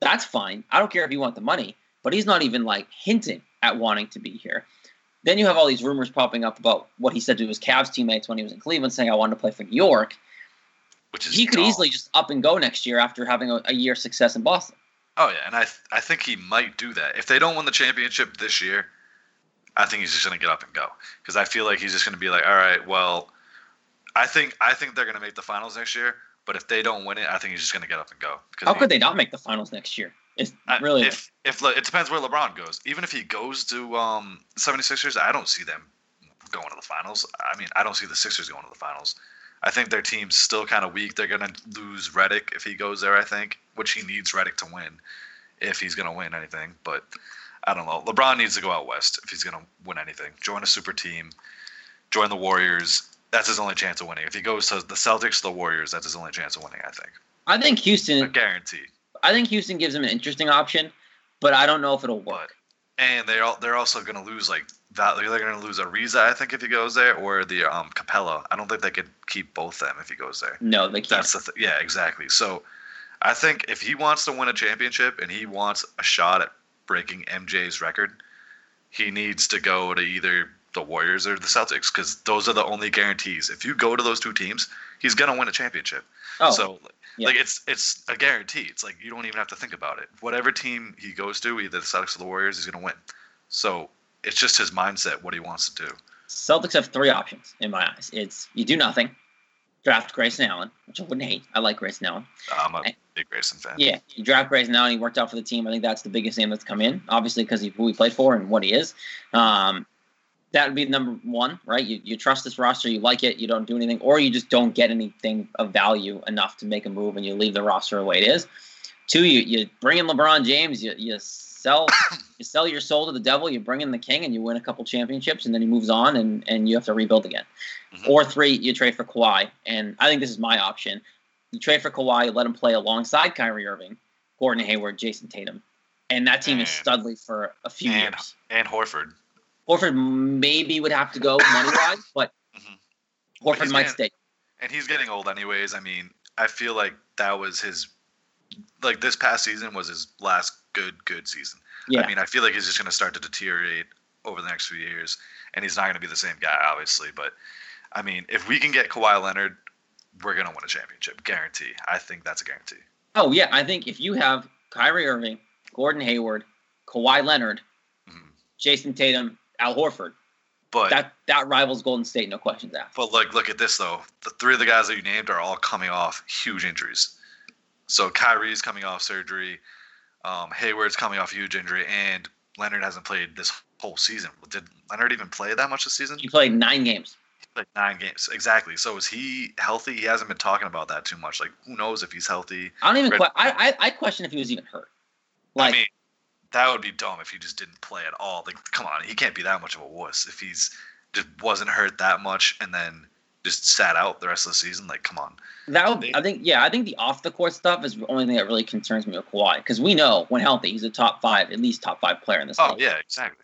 That's fine. I don't care if you want the money, but he's not even like hinting at wanting to be here. Then you have all these rumors popping up about what he said to his Cavs teammates when he was in Cleveland, saying, I wanted to play for New York. Which is He could easily just up and go next year after having a, a year's success in Boston. Oh yeah, and I th- I think he might do that. If they don't win the championship this year, I think he's just gonna get up and go because I feel like he's just gonna be like, all right, well, I think I think they're gonna make the finals next year, but if they don't win it, I think he's just gonna get up and go. How he- could they not make the finals next year? It's I- really if if Le- it depends where LeBron goes. Even if he goes to um 76ers, I don't see them going to the finals. I mean, I don't see the Sixers going to the finals. I think their team's still kind of weak. They're gonna lose Redick if he goes there. I think, which he needs Redick to win if he's gonna win anything. But I don't know. LeBron needs to go out west if he's gonna win anything. Join a super team. Join the Warriors. That's his only chance of winning. If he goes to the Celtics, the Warriors, that's his only chance of winning. I think. I think A Houston. guarantee. I think Houston gives him an interesting option, but I don't know if it'll work. And they're all, they're also going to lose like that. They're going to lose Ariza, I think, if he goes there, or the um Capela. I don't think they could keep both them if he goes there. No, they can't. That's the th- yeah, exactly. So I think if he wants to win a championship and he wants a shot at breaking MJ's record, he needs to go to either the Warriors or the Celtics because those are the only guarantees. If you go to those two teams, he's going to win a championship. oh, So yeah. like it's it's a guarantee. It's like you don't even have to think about it. Whatever team he goes to, either the Celtics or the Warriors, he's gonna win. So it's just his mindset, what he wants to do. Celtics have three options in my eyes. It's you do nothing, draft Grayson Allen, which I wouldn't hate. I like Grayson Allen. I'm a Eh. Big Grayson fan. Yeah, you draft Grayson Allen. He worked out for the team. I think that's the biggest name that's come in, obviously because of who he played for and what he is. Um, that would be number one, right? You, you trust this roster, you like it, you don't do anything, or you just don't get anything of value enough to make a move and you leave the roster the way it is. Two, you, you bring in LeBron James, you, you sell you sell your soul to the devil, you bring in the king, and you win a couple championships, and then he moves on, and, and you have to rebuild again. Mhm. Or three, you trade for Kawhi, and I think this is my option. You trade for Kawhi, let him play alongside Kyrie Irving, Gordon Hayward, Jayson Tatum, and that team is And- studly for a few and- years. And Horford. Horford maybe would have to go money wise, but Mhm. Horford he's might getting- stay. And he's getting old anyways. I mean, I feel like that was his like this past season was his last good, good season. Yeah. I mean, I feel like he's just gonna start to deteriorate over the next few years. And he's not gonna be the same guy, obviously. But I mean, if we can get Kawhi Leonard, we're gonna win a championship. Guarantee. I think that's a guarantee. Oh yeah, I think if you have Kyrie Irving, Gordon Hayward, Kawhi Leonard, Mhm. Jayson Tatum, Al Horford, But that that rivals Golden State, no questions asked. But like, look at this though. The three of the guys that you named are all coming off huge injuries. So Kyrie's coming off surgery. Um, Hayward's coming off huge injury, and Leonard hasn't played this whole season. Did Leonard even play that much this season? He played nine games. Like nine games, exactly. So is he healthy? He hasn't been talking about that too much. Like, who knows if he's healthy? I don't even. Red- Que- I, I I question if he was even hurt. Like I mean, that would be dumb if he just didn't play at all. Like, come on, he can't be that much of a wuss if he's just wasn't hurt that much and then just sat out the rest of the season. Like, come on. that would. I think yeah. I think the off the court stuff is the only thing that really concerns me with Kawhi because we know when healthy he's a top five, at least top five player in this Oh league. yeah, exactly.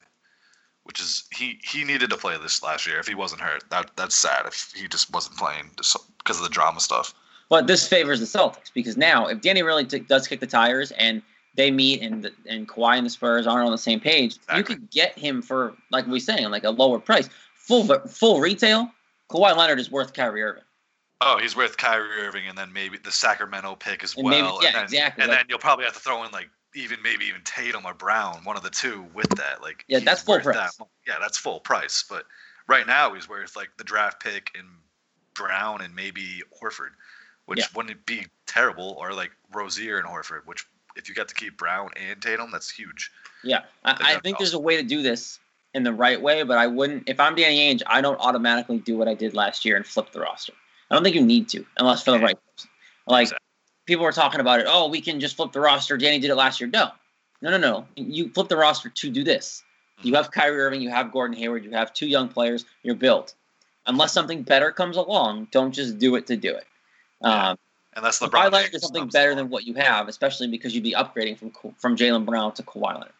Which is he he needed to play this last year if he wasn't hurt. That that's sad if he just wasn't playing just because of the drama stuff. But this favors the Celtics because now if Danny really t- does kick the tires and they meet and the, and Kawhi and the Spurs aren't on the same page, you could get him for like we're saying like a lower price, full full retail. Kawhi Leonard is worth Kyrie Irving. Oh, he's worth Kyrie Irving and then maybe the Sacramento pick as And well. maybe- yeah, and then, exactly, And like- then you'll probably have to throw in like even maybe even Tatum or Brown, one of the two with that. Like Yeah, that's full price. mo- yeah, that's full price. But right now he's worth like the draft pick and Brown and maybe Horford, which Yeah. wouldn't be terrible, or like Rozier and Horford, which if you got to keep Brown and Tatum, that's huge. Yeah, I, I think there's a way to do this in the right way, but I wouldn't. If I'm Danny Ainge, I don't automatically do what I did last year and flip the roster. I don't think you need to, unless for the right person. Like Exactly. People were talking about it. Oh, we can just flip the roster. Danny did it last year. No, no, no, no. You flip the roster to do this. You have Kyrie Irving, you have Gordon Hayward, you have two young players. You're built. Unless something better comes along, don't just do it to do it. Um, Unless Kawhi LeBron Leonard is something better along. than what you have, especially because you'd be upgrading from from Jaylen Brown to Kawhi Leonard.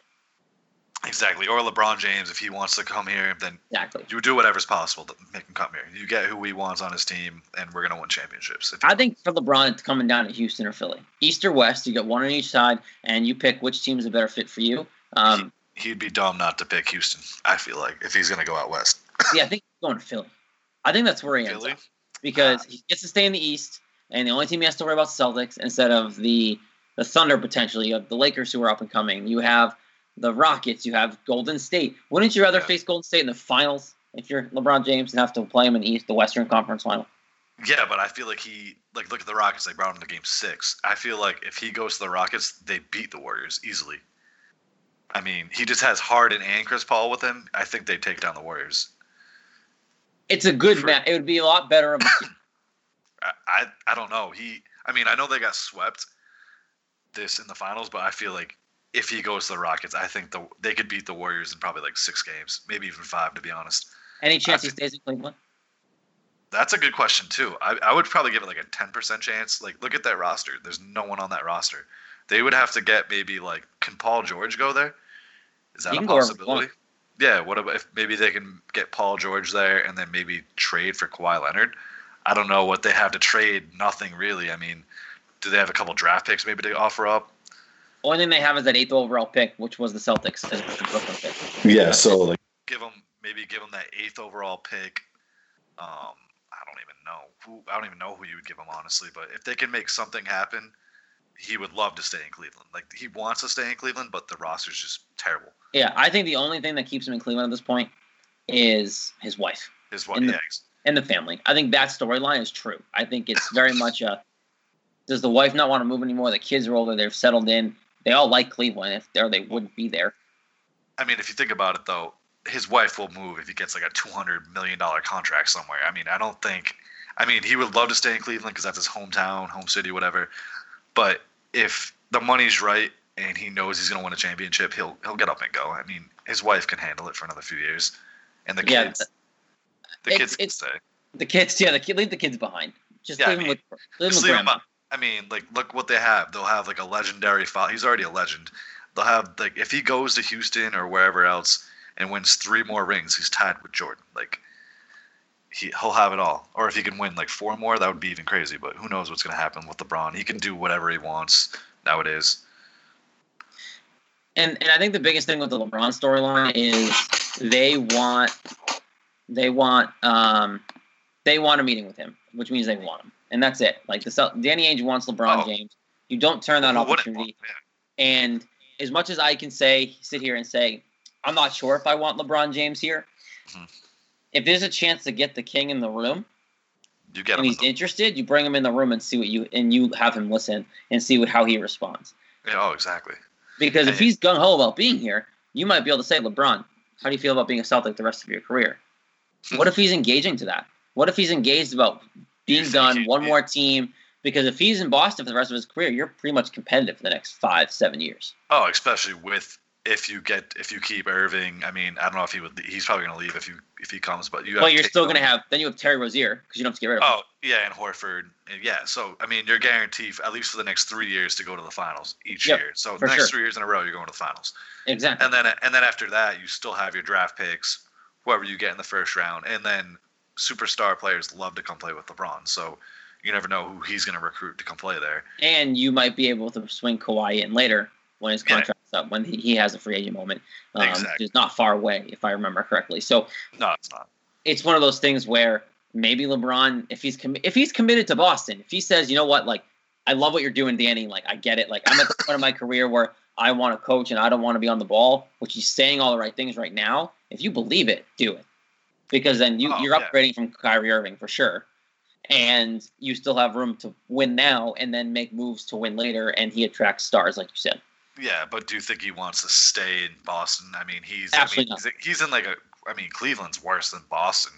Exactly, or LeBron James if he wants to come here, then Exactly. you do whatever's possible to make him come here. You get who he wants on his team, and we're gonna win championships. If I think for LeBron, it's coming down to Houston or Philly. East or West, you got one on each side, and you pick which team is a better fit for you. Um, he'd be dumb not to pick Houston. I feel like if he's gonna go out west, yeah, I think he's going to Philly. I think that's where he ends up because he gets to stay in the East, and the only team he has to worry about is the Celtics instead of the the Thunder potentially. of the Lakers who are up and coming. You have the Rockets. You have Golden State. Wouldn't you rather Yeah. face Golden State in the finals if you're LeBron James and have to play him in the East, the Western Conference Final? Yeah, but I feel like he like look at the Rockets. They brought him to Game Six. I feel like if he goes to the Rockets, they beat the Warriors easily. I mean, he just has Harden and Chris Paul with him. I think they take down the Warriors. It's a good For- match. It would be a lot better of I I don't know. He I mean I know they got swept this in the finals, but I feel like if he goes to the Rockets, I think the they could beat the Warriors in probably like six games, maybe even five, to be honest. Any chance he stays in Cleveland? That's a good question too. I, I would probably give it like a ten percent chance. Like look at that roster. There's no one on that roster. They would have to get maybe like can Paul George go there? Is that a can go wherever he possibility? Yeah, what about if maybe they can get Paul George there and then maybe trade for Kawhi Leonard? I don't know what they have to trade. Nothing really. I mean, do they have a couple draft picks maybe to offer up? Only thing they have is that eighth overall pick, which was the Celtics as the Brooklyn pick. Yeah, so like Give them maybe give them that eighth overall pick. Um, I don't even know who. I don't even know who you would give him honestly. But if they can make something happen, he would love to stay in Cleveland. Like he wants to stay in Cleveland, but the roster's just terrible. Yeah, I think the only thing that keeps him in Cleveland at this point is his wife His wife, In the- Yeah, and the family. I think that storyline is true. I think it's very much a does the wife not want to move anymore? The kids are older, they've settled in. They all like Cleveland. If there they wouldn't be there. I mean, if you think about it, though, his wife will move if he gets like a two hundred million dollar contract somewhere. I mean, I don't think. I mean, he would love to stay in Cleveland because that's his hometown, home city, whatever. But if the money's right and he knows he's going to win a championship, he'll he'll get up and go. I mean, his wife can handle it for another few years, and the Yeah, kids, the kids can it's- stay. The kids, yeah, the kid leave the kids behind. Just Yeah, I leave them with leave them leave up. I mean, like, look what they have. They'll have like a legendary father. He's already a legend. They'll have like if he goes to Houston or wherever else and wins three more rings, he's tied with Jordan. Like, he he'll have it all. Or if he can win like four more, that would be even crazy. But who knows what's gonna happen with LeBron? He can do whatever he wants nowadays. And and I think the biggest thing with the LeBron storyline is they want they want um they want a meeting with him, which means they want him, and that's it. Like the Danny Ainge wants LeBron Oh. James. You don't turn that wouldn't opportunity. And as much as I can say, sit here and say, I'm not sure if I want LeBron James here. Mhm. If there's a chance to get the king in the room You get and him. he's in interested, you bring him in the room and see what you and you have him listen and see what how he responds. yeah, oh, exactly. Because if he's gung ho about being here, you might be able to say, LeBron, how do you feel about being a Celtic the rest of your career? what if he's engaging to that? What if he's engaged about being done, one more team? Because if he's in Boston for the rest of his career, you're pretty much competitive for the next five, seven years. Oh, especially with if you get if you keep Irving. I mean, I don't know if he would. He's probably gonna leave if you if he comes. But you. have But you're still going to have, then you have Terry Rozier because you don't have to get rid of him. Oh yeah, and Horford. Yeah, so I mean, you're guaranteed at least for the next three years to go to the finals each Yep, year. So the next sure. three years in a row, you're going to the finals. exactly. And then and then after that, you still have your draft picks, whoever you get in the first round, and then superstar players love to come play with LeBron. So you never know who he's going to recruit to come play there. And you might be able to swing Kawhi in later when his Yeah. contract's up, when he, he has a free agent moment. Um, Exactly. It's not far away, if I remember correctly. So No, it's not. it's one of those things where maybe LeBron, if he's commi- if he's committed to Boston, if he says, you know what, like I love what you're doing, Danny. Like I get it. Like I'm at the point of my career where I want to coach and I don't want to be on the ball, which he's saying all the right things right now. If you believe it, do it, because then you Oh, you're yeah. upgrading from Kyrie Irving for sure, and you still have room to win now and then make moves to win later. And he attracts stars, like you said. Yeah, but do you think he wants to stay in Boston? I mean, he's Absolutely I mean, he's, he's in like a. I mean, Cleveland's worse than Boston,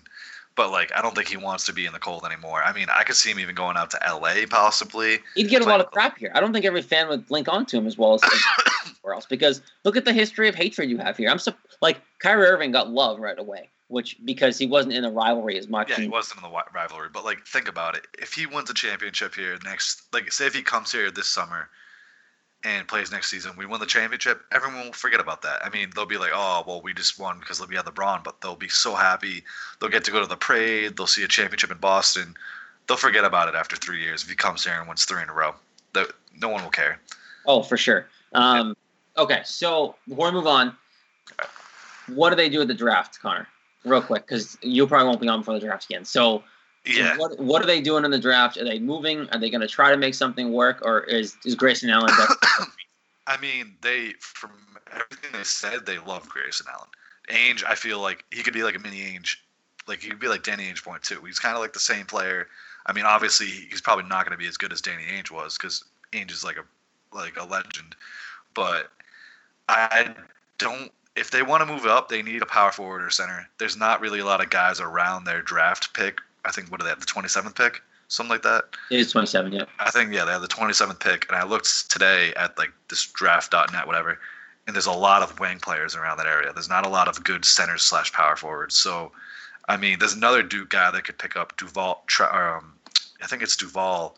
but like I don't think he wants to be in the cold anymore. I mean, I could see him even going out to L.A. possibly. He'd get a lot of crap here. I don't think every fan would link onto him as well as elsewhere else. Because look at the history of hatred you have here. I'm so like Kyrie Irving got love right away, which because he wasn't in a rivalry as much. Yeah, he wasn't in the rivalry, but like think about it. If he wins a championship here next, like say if he comes here this summer and plays next season, we win the championship, everyone will forget about that. I mean, they'll be like, "Oh, well, we just won because we had LeBron," but they'll be so happy. They'll get to go to the parade. They'll see a championship in Boston. They'll forget about it after three years if he comes here and wins three in a row. The, no one will care. Oh, for sure. Um, okay, so before we move on, what do they do at the draft, Connor? Real quick, because you probably won't be on before the draft again. So, Yeah, what what are they doing in the draft? Are they moving? Are they going to try to make something work, or is is Grayson Allen? I mean, they from everything they said, they love Grayson Allen. Ainge, I feel like he could be like a mini Ainge, like he could be like Danny Ainge point two. He's kind of like the same player. I mean, obviously, he's probably not going to be as good as Danny Ainge was because Ainge is like a like a legend. But I don't. If they want to move up, they need a power forward or center. There's not really a lot of guys around their draft pick. I think what do they have? The 27th pick, something like that. it is twenty seven. Yeah. I think yeah, they have the 27th pick, and I looked today at like this draft.net whatever, and there's a lot of wing players around that area. There's not a lot of good centers slash power forwards. So, I mean, there's another Duke guy that could pick up Duval. Um, I think it's Duval,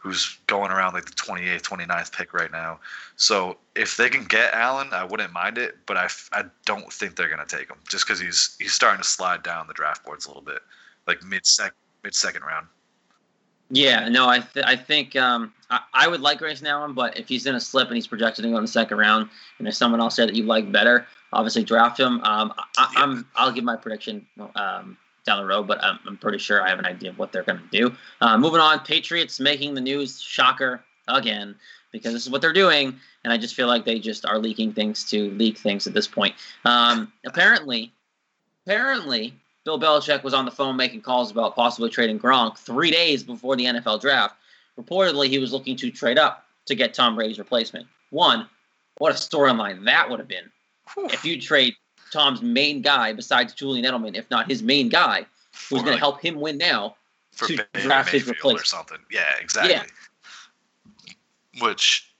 who's going around like the 28th, 29th pick right now. So if they can get Allen, I wouldn't mind it, but I, I don't think they're gonna take him just because he's he's starting to slide down the draft boards a little bit, like mid sec mid second round. Yeah, no, I th- I think um, I, I would like Grayson Allen, but if he's in a slip and he's projected to go in the second round, and there's someone else there that you like better, obviously draft him. Um, I, I'm I'll give my prediction um, down the road, but I'm, I'm pretty sure I have an idea of what they're going to do. Uh, moving on, Patriots making the news, shocker again, because this is what they're doing, and I just feel like they just are leaking things to leak things at this point. Um, apparently, apparently. Bill Belichick was on the phone making calls about possibly trading Gronk three days before the NFL draft. Reportedly, he was looking to trade up to get Tom Brady's replacement. One, what a storyline that would have been if you trade Tom's main guy besides Julian Edelman, if not his main guy, who's going to help him win now. for to Baker draft his Mayfield or something. Yeah, exactly. Which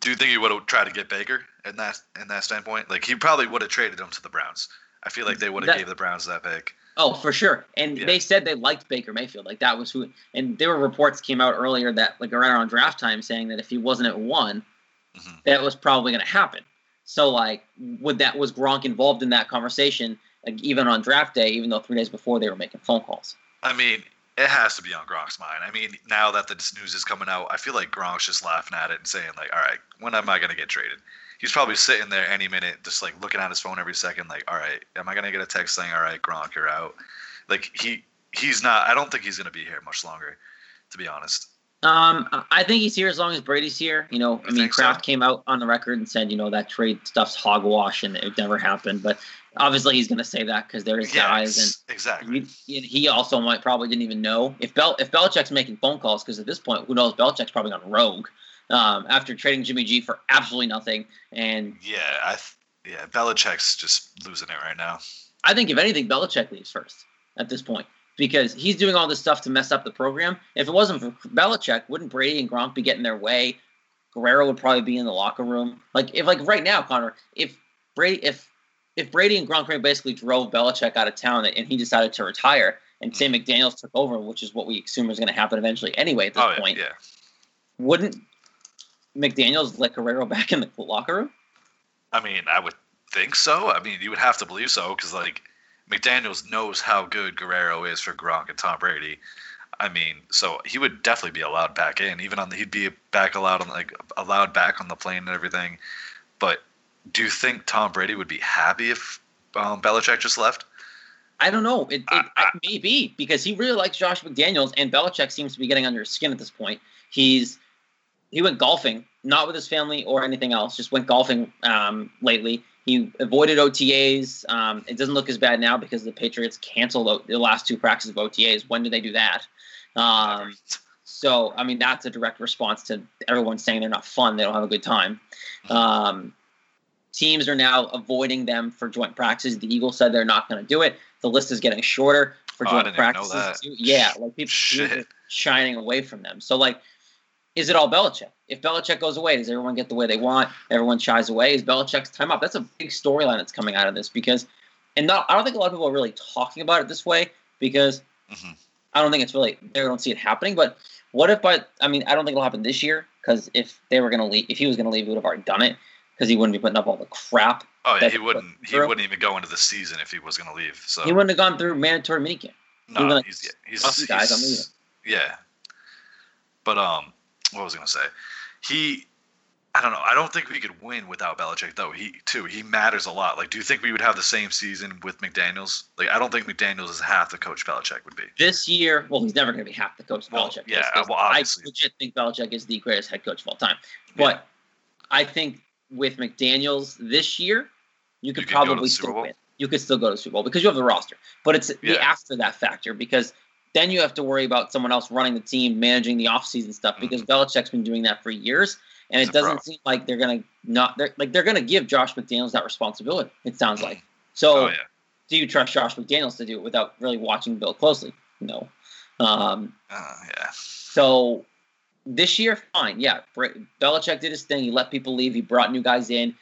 do you think he would have tried to get Baker in that in that standpoint? Like he probably would have traded him to the Browns. I feel like they would have gave the Browns that pick. Oh, for sure. And Yeah. they said they liked Baker Mayfield. Like that was who. And there were reports came out earlier that like around draft time saying that if he wasn't at one, Mhm. that was probably going to happen. So like, would that was Gronk involved in that conversation? Like even on draft day, even though three days before they were making phone calls. I mean, it has to be on Gronk's mind. I mean, now that this news is coming out, I feel like Gronk's just laughing at it and saying like, "All right, when am I gonna get traded?" He's probably sitting there any minute, just like looking at his phone every second, like, "All right, am I gonna get a text saying, all right, Gronk, you're out?" Like he he's not. I don't think he's gonna be here much longer, to be honest. Um, I- I think he's here as long as Brady's here. You know, I You mean, think so? Kraft came out on the record and said, you know, that trade stuff's hogwash and it never happened. But obviously, he's going to say that because they're guys, and exactly. he, he also might probably didn't even know if Bel if Belichick's making phone calls because at this point, who knows? Belichick's probably gone rogue um, after trading Jimmy G for absolutely nothing. And Yeah, I th- yeah, Belichick's just losing it right now. I think if anything, Belichick leaves first at this point because he's doing all this stuff to mess up the program. If it wasn't for Belichick, wouldn't Brady and Gronk be getting their way? Guerrero would probably be in the locker room. Like if like right now, Connor, if Brady if if Brady and Gronk basically drove Belichick out of town and he decided to retire and Sam McDaniels took over, which is what we assume is going to happen eventually anyway at this Oh point, yeah. wouldn't McDaniels let Guerrero back in the locker room? I mean, I would think so. I mean, you would have to believe so because like McDaniel's knows how good Guerrero is for Gronk and Tom Brady. I mean, so he would definitely be allowed back in, even on the, he'd be back allowed on like allowed back on the plane and everything. But do you think Tom Brady would be happy if um, Belichick just left? I don't know. It, it, it may be because he really likes Josh McDaniels, and Belichick seems to be getting under his skin at this point. He's he went golfing, not with his family or anything else. Just went golfing um, lately. He avoided OTAs. Um, it doesn't look as bad now because the Patriots canceled the last two practices of OTAs. When did they do that? Um, so I mean that's a direct response to everyone saying they're not fun. They don't have a good time. Um, teams are now avoiding them for joint practices. The Eagles said they're not going to do it. The list is getting shorter for Oh, joint didn't even know practices. Yeah, like people Shit. are shining away from them. So like, is it all Belichick? If Belichick goes away, does everyone get the way they want? Everyone shies away. Is Belichick's time up? That's a big storyline that's coming out of this because, and not, I don't think a lot of people are really talking about it this way because Mhm. I don't think it's really they don't see it happening. But what if? But I mean, I don't think it'll happen this year because if they were going to leave, if he was going to leave, he would have already done it because he wouldn't be putting up all the crap. Oh yeah, he wouldn't. He wouldn't even go into the season if he was going to leave. So He wouldn't have gone through mandatory minicamp. no, would've like, he's he's, "Fuck you guys, he's- yeah. But um, what was I going to say? He, I don't know. I don't think we could win without Belichick though. He too. He matters a lot. Like, do you think we would have the same season with McDaniel's? Like, I don't think McDaniel's is half the coach Belichick would be. This year, well, he's never going to be half the coach Well, Belichick. yeah, is, well, I obviously. legit think Belichick is the greatest head coach of all time. But I think with McDaniel's this year, you could You could go to probably still win. You could still go to the Super Bowl because you have the roster. But it's the after that factor because then you have to worry about someone else running the team, managing the offseason stuff because Belichick's been doing that for years. And Mm-hmm. It doesn't seem like they're gonna not they're like they're gonna give Josh McDaniels that responsibility, it sounds like. So Oh yeah. do you trust Josh McDaniels to do it without really watching Bill closely? No. Um, Uh, yeah. so this year, fine. Yeah, Belichick did his thing. He let people leave. He brought new guys in.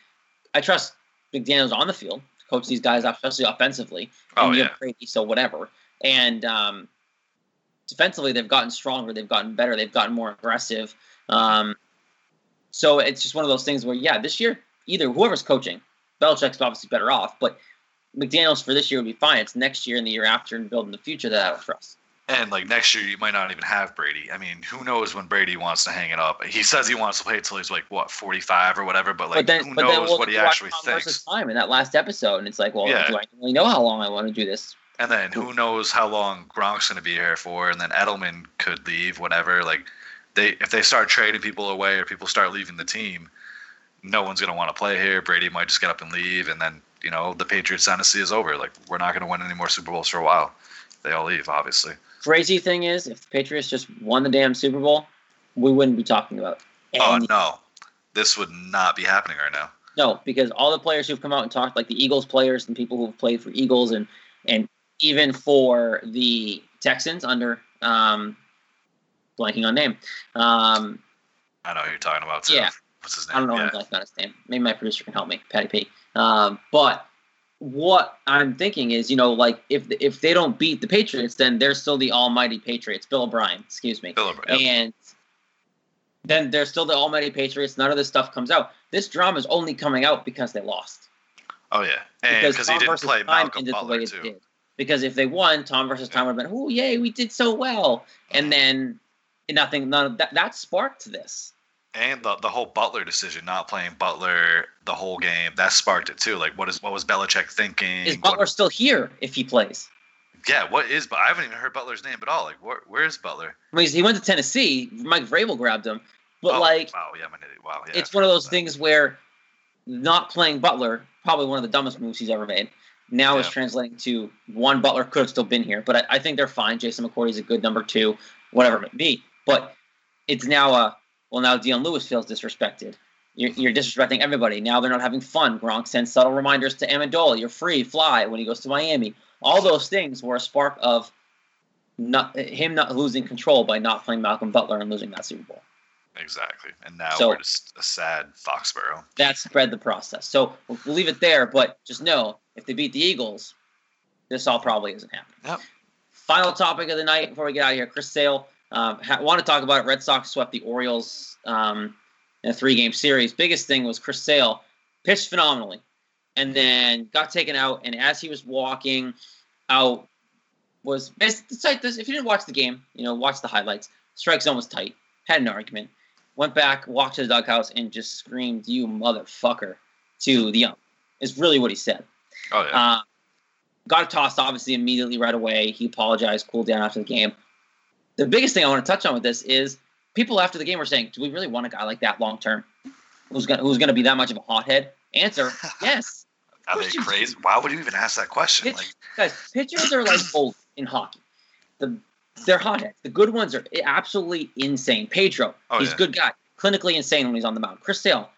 I trust McDaniels on the field, to coach these guys, especially offensively. Oh and you yeah. Brady, so whatever. And um, defensively, they've gotten stronger. They've gotten better. They've gotten more aggressive. Um, so it's just one of those things where, yeah, this year, either whoever's coaching, Belichick's obviously better off, but McDaniels for this year would be fine. It's next year and the year after and building the future that I don't trust. And like next year, you might not even have Brady. I mean, who knows when Brady wants to hang it up? He says he wants to play until he's like what, forty-five or whatever. But like, but then, who knows we'll what he actually Tom thinks? time in that last episode, and it's like, well, Yeah. do I really know how long I want to do this? And then who knows how long Gronk's going to be here for? And then Edelman could leave, whatever. Like, they if they start trading people away or people start leaving the team, no one's going to want to play here. Brady might just get up and leave, and then you know the Patriots' dynasty is over. Like, we're not going to win any more Super Bowls for a while. They all leave, obviously. Crazy thing is, if the Patriots just won the damn Super Bowl, we wouldn't be talking about. Oh no, this would not be happening right now. No, because all the players who've come out and talked, like the Eagles players and people who've played for Eagles, and and even for the Texans under um, blanking on name. Um, I know who you're talking about too. Yeah. What's his name? I don't know yeah. if I'm his name. Maybe my producer can help me, Patty P. Um, but what I'm thinking is, you know, like if if they don't beat the Patriots, then they're still the almighty Patriots. Bill O'Brien, excuse me. Bill O'Brien. And then they're still the almighty Patriots. None of this stuff comes out. This drama is only coming out because they lost. Oh yeah, and because he didn't play Malcolm Butler too. Because if they won, Tom versus Tom would have been, oh yay, we did so well, and then nothing. None of that. That sparked this. And the the whole Butler decision, not playing Butler the whole game, that sparked it too. Like, what is what was Belichick thinking? Is What- Butler still here if he plays? yeah, what is? But I haven't even heard Butler's name at all. Like, where where is Butler? I mean, he went to Tennessee. Mike Vrabel grabbed him, but Oh, like wow, yeah, I'm an idiot. Wow, yeah. it's one of those things where not playing Butler, probably one of the dumbest moves he's ever made. Now is translating to one Butler could have still been here, but I, I think they're fine. Jason McCourty's a good number two, whatever it may be. But it's now a well now Dion Lewis feels disrespected. You're, you're disrespecting everybody. Now they're not having fun. Gronk sends subtle reminders to Amendola. You're free, fly when he goes to Miami. All those things were a spark of not him not losing control by not playing Malcolm Butler and losing that Super Bowl. Exactly. And now So- we're just a sad Foxborough. that spread the process. So we'll leave it there, but just know if they beat the Eagles, this all probably isn't happening. Yep. Final topic of the night before we get out of here, Chris Sale. Um, ha- want to talk about it. Red Sox swept the Orioles um, in a three-game series. Biggest thing was Chris Sale pitched phenomenally, and then got taken out. And as he was walking out, was basically it's like this. If you didn't watch the game, you know, watch the highlights. Strike zone was tight. Had an argument. Went back, walked to the dughouse, and just screamed, "You motherfucker!" to the ump. Is really what he said. Oh yeah. Uh, got tossed obviously immediately right away. He apologized, cooled down after the game. The biggest thing I want to touch on with this is people after the game were saying, "Do we really want a guy like that long term? Who's gonna who's gonna be that much of a hothead?" Answer: Yes. Are they do. crazy? Why would you even ask that question? Pitch- Like, Guys, pitchers are like gold in hockey. The they're hotheads. The good ones are absolutely insane. Pedro, Oh, he's a yeah. good guy. Clinically insane when he's on the mound. Chris Sale,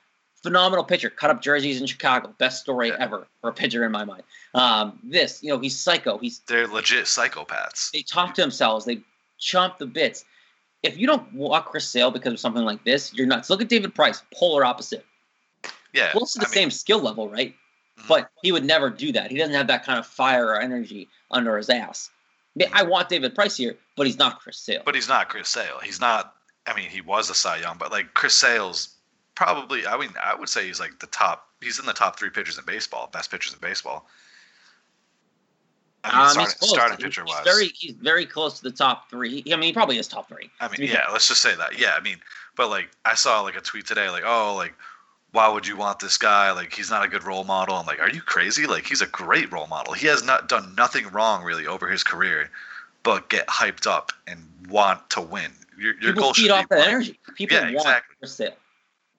phenomenal pitcher. Cut up jerseys in Chicago. Best story Yeah. ever for a pitcher in my mind. Um, this, you know, he's psycho. He's they're legit psychopaths. they talk to themselves. They chomp the bits. if you don't walk Chris Sale because of something like this, you're nuts. Look at David Price, polar opposite. Yeah, Close to the I mean, same skill level, right? Mhm. But he would never do that. He doesn't have that kind of fire or energy under his ass. I mean, I want David Price here, but he's not Chris Sale. But he's not Chris Sale. He's not. I mean, he was a Cy Young, but like Chris Sale's probably. I mean, I would say he's like the top. He's in the top three pitchers in baseball, best pitchers in baseball. I mean, Um, he's starting, starting pitcher wise. very, he's very close to the top three. I mean, he probably is top three. I mean, yeah, let's just say that. Yeah, I mean, but like I saw like a tweet today, like, oh, like, why would you want this guy? Like, he's not a good role model. I'm like, are you crazy? Like, he's a great role model. He has not done nothing wrong really over his career, but get hyped up and want to win. Your, your People goal feed should off that energy. People Yeah, want exactly.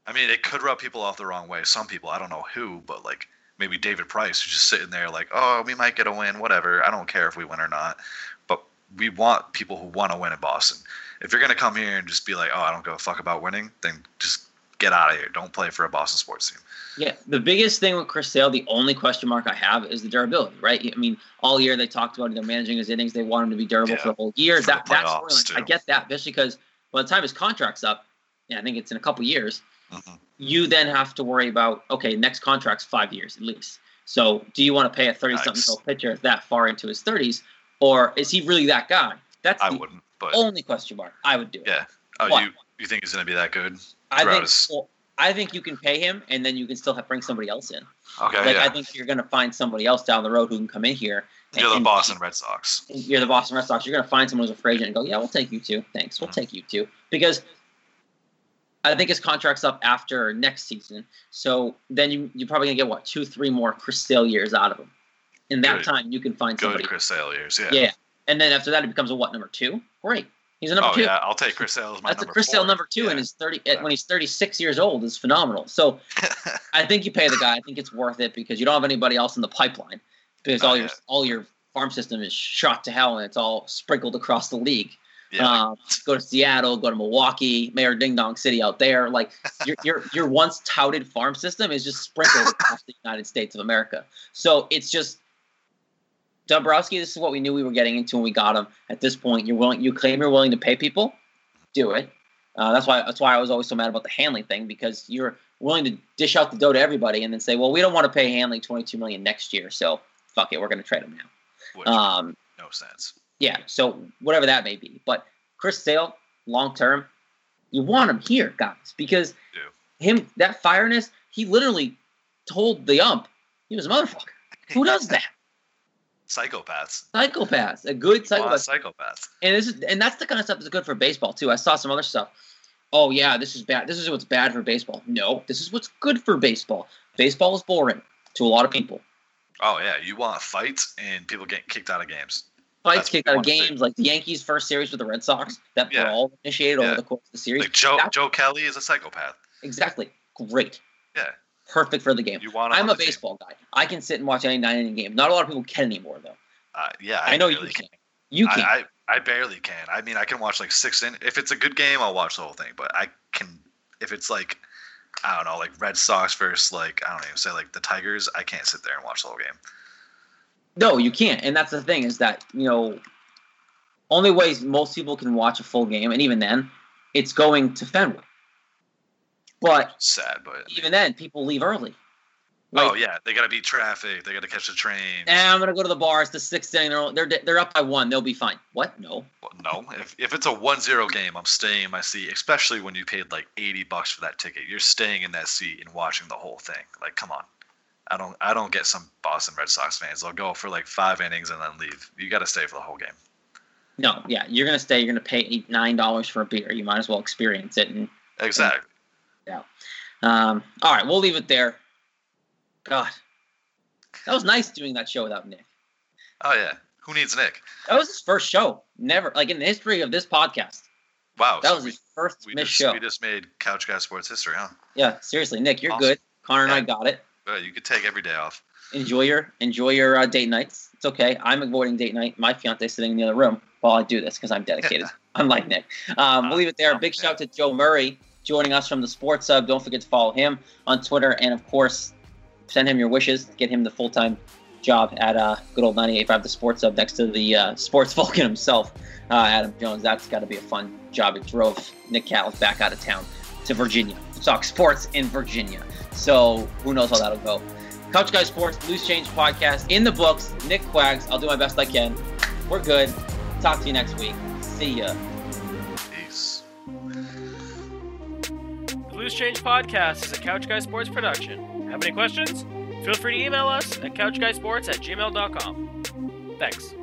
I mean, it could rub people off the wrong way. Some people, I don't know who, but like maybe David Price, who's just sitting there like, oh, we might get a win, whatever. I don't care if we win or not. But we want people who want to win in Boston. If you're gonna come here and just be like, oh, I don't give a fuck about winning, then just get out of here. Don't play for a Boston sports team. Yeah, the biggest thing with Chris Sale, the only question mark I have is the durability, right? I mean, all year they talked about him managing his innings. They want him to be durable Yeah, for the whole year. That that's. I get that, just because by the time his contract's up, yeah, I think it's in a couple years. Mhm. You then have to worry about okay, next contract's five years at least. So, do you want to pay a thirty-something-year-old pitcher that far into his thirties, or is he really that guy? That's I the wouldn't, but only question mark. I would do it. Yeah. oh, What? you you think he's gonna be that good? I think. Gross. Well, I think you can pay him, and then you can still have, bring somebody else in. Okay, Like yeah. I think you're going to find somebody else down the road who can come in here. and- You're the Boston Red Sox. You're the Boston Red Sox. You're going to find someone who's a free agent and go, yeah, we'll take you too. Thanks, we'll Mhm. take you too. Because I think his contract's up after next season, so then you you're probably going to get what two, three more Chris Sale years out of him. In that Good. time, you can find Good somebody. Chris Sale years. Yeah. Yeah, and then after that, it becomes a what number two? Great, he's a number oh two. yeah, I'll take Chris Sale as my That's a number Chris Sale number two, Yeah. and his thirty at- when he's thirty six years old is phenomenal. So I think you pay the guy. I think it's worth it because you don't have anybody else in the pipeline because Not all your all your farm system is shot to hell and it's all sprinkled across the league. Yeah. Um, go to Seattle, go to Milwaukee, Mayor Ding Dong City out there. Like your your your once touted farm system is just sprinkled across the United States of America. So it's just Dombrowski. This is what we knew we were getting into when we got him. At this point, you're willing. You claim you're willing to pay people. Do it. Uh, that's why. That's why I was always so mad about the Hanley thing because you're willing to dish out the dough to everybody and then say, "Well, we don't want to pay Hanley 22 million next year, so fuck it, we're going to trade him now." Which Um, no sense. Yeah, so whatever that may be. But Chris Sale, long term, you want him here, guys, because You him that fireness, he literally told the ump he was a motherfucker. Who does that? Psychopaths. Psychopaths, a good psychopath. psychopaths. And this is and that's the kind of stuff that's good for baseball too. I saw some other stuff. Oh yeah, this is bad. This is what's bad for baseball. No, this is what's good for baseball. Baseball is boring to a lot of people. Oh yeah, you want fights and people getting kicked out of games. Fights kicked out of games, like the Yankees' first series with the Red Sox, that Yeah. brawl initiated Yeah. over the course of the series. Like Joe That- Joe Kelly is a psychopath. Exactly. Great. Yeah. Perfect for the game. You want I'm a the team. baseball guy. I can sit and watch any nine inning game. Not a lot of people can anymore, though. Uh, yeah, I, know you barely can. You can. I, I I barely can. I mean, I can watch like six in. If it's a good game, I'll watch the whole thing. But I can, if it's like, I don't know, like Red Sox versus like I don't even say like the Tigers, I can't sit there and watch the whole game. No, you can't. And that's the thing is that you know, only ways most people can watch a full game, and even then, it's going to Fenway. But Sad, but even then, people leave early. oh yeah, they got to beat traffic. They got to catch the train. And I'm gonna go to the bar. It's the sixth inning. They're they're they're up by one. They'll be fine. What? No. Well, no, if, if it's a 1-0 game, I'm staying in my seat. Especially when you paid like 80 bucks for that ticket, you're staying in that seat and watching the whole thing. Like, come on. I don't I don't get some Boston Red Sox fans. They'll go for like five innings and then leave. You got to stay for the whole game. No. Yeah, you're gonna stay. You're gonna pay eight nine dollars for a beer. You might as well experience it and Exactly. Yeah. Um, all right, we'll leave it there. God, that was nice doing that show without Nick. Oh yeah. Who needs Nick? That was his first show. Never, like in the history of this podcast, Wow. that so was we, his first we missed just show. we just made Couch Guy Sports history, huh? Yeah, seriously, Nick, you're Awesome. good. Connor and I got it. Well, you could take every day off. Enjoy your enjoy your uh, date nights. It's okay. I'm avoiding date night. My fiance sitting in the other room while I do this because I'm dedicated. Unlike Nick. Um, we'll leave it there. Big shout to Joe Murray joining us from the Sports Hub. Don't forget to follow him on Twitter and of course send him your wishes. Get him the full time job at uh, good old 98.5 The Sports Hub next to the uh, sports Vulcan himself, uh, Adam Jones. That's got to be a fun job. It drove Nick Callis back out of town to Virginia talk sports in Virginia. So who knows how that'll go. Couch Guy Sports, Loose Change Podcast in the books. Nick Quags. I'll do my best I can. We're good. Talk to you next week. See ya. Peace. The Loose Change Podcast is a Couch Guy Sports production. Have any questions? Feel free to email us at couchguysports at gmail.com. Thanks.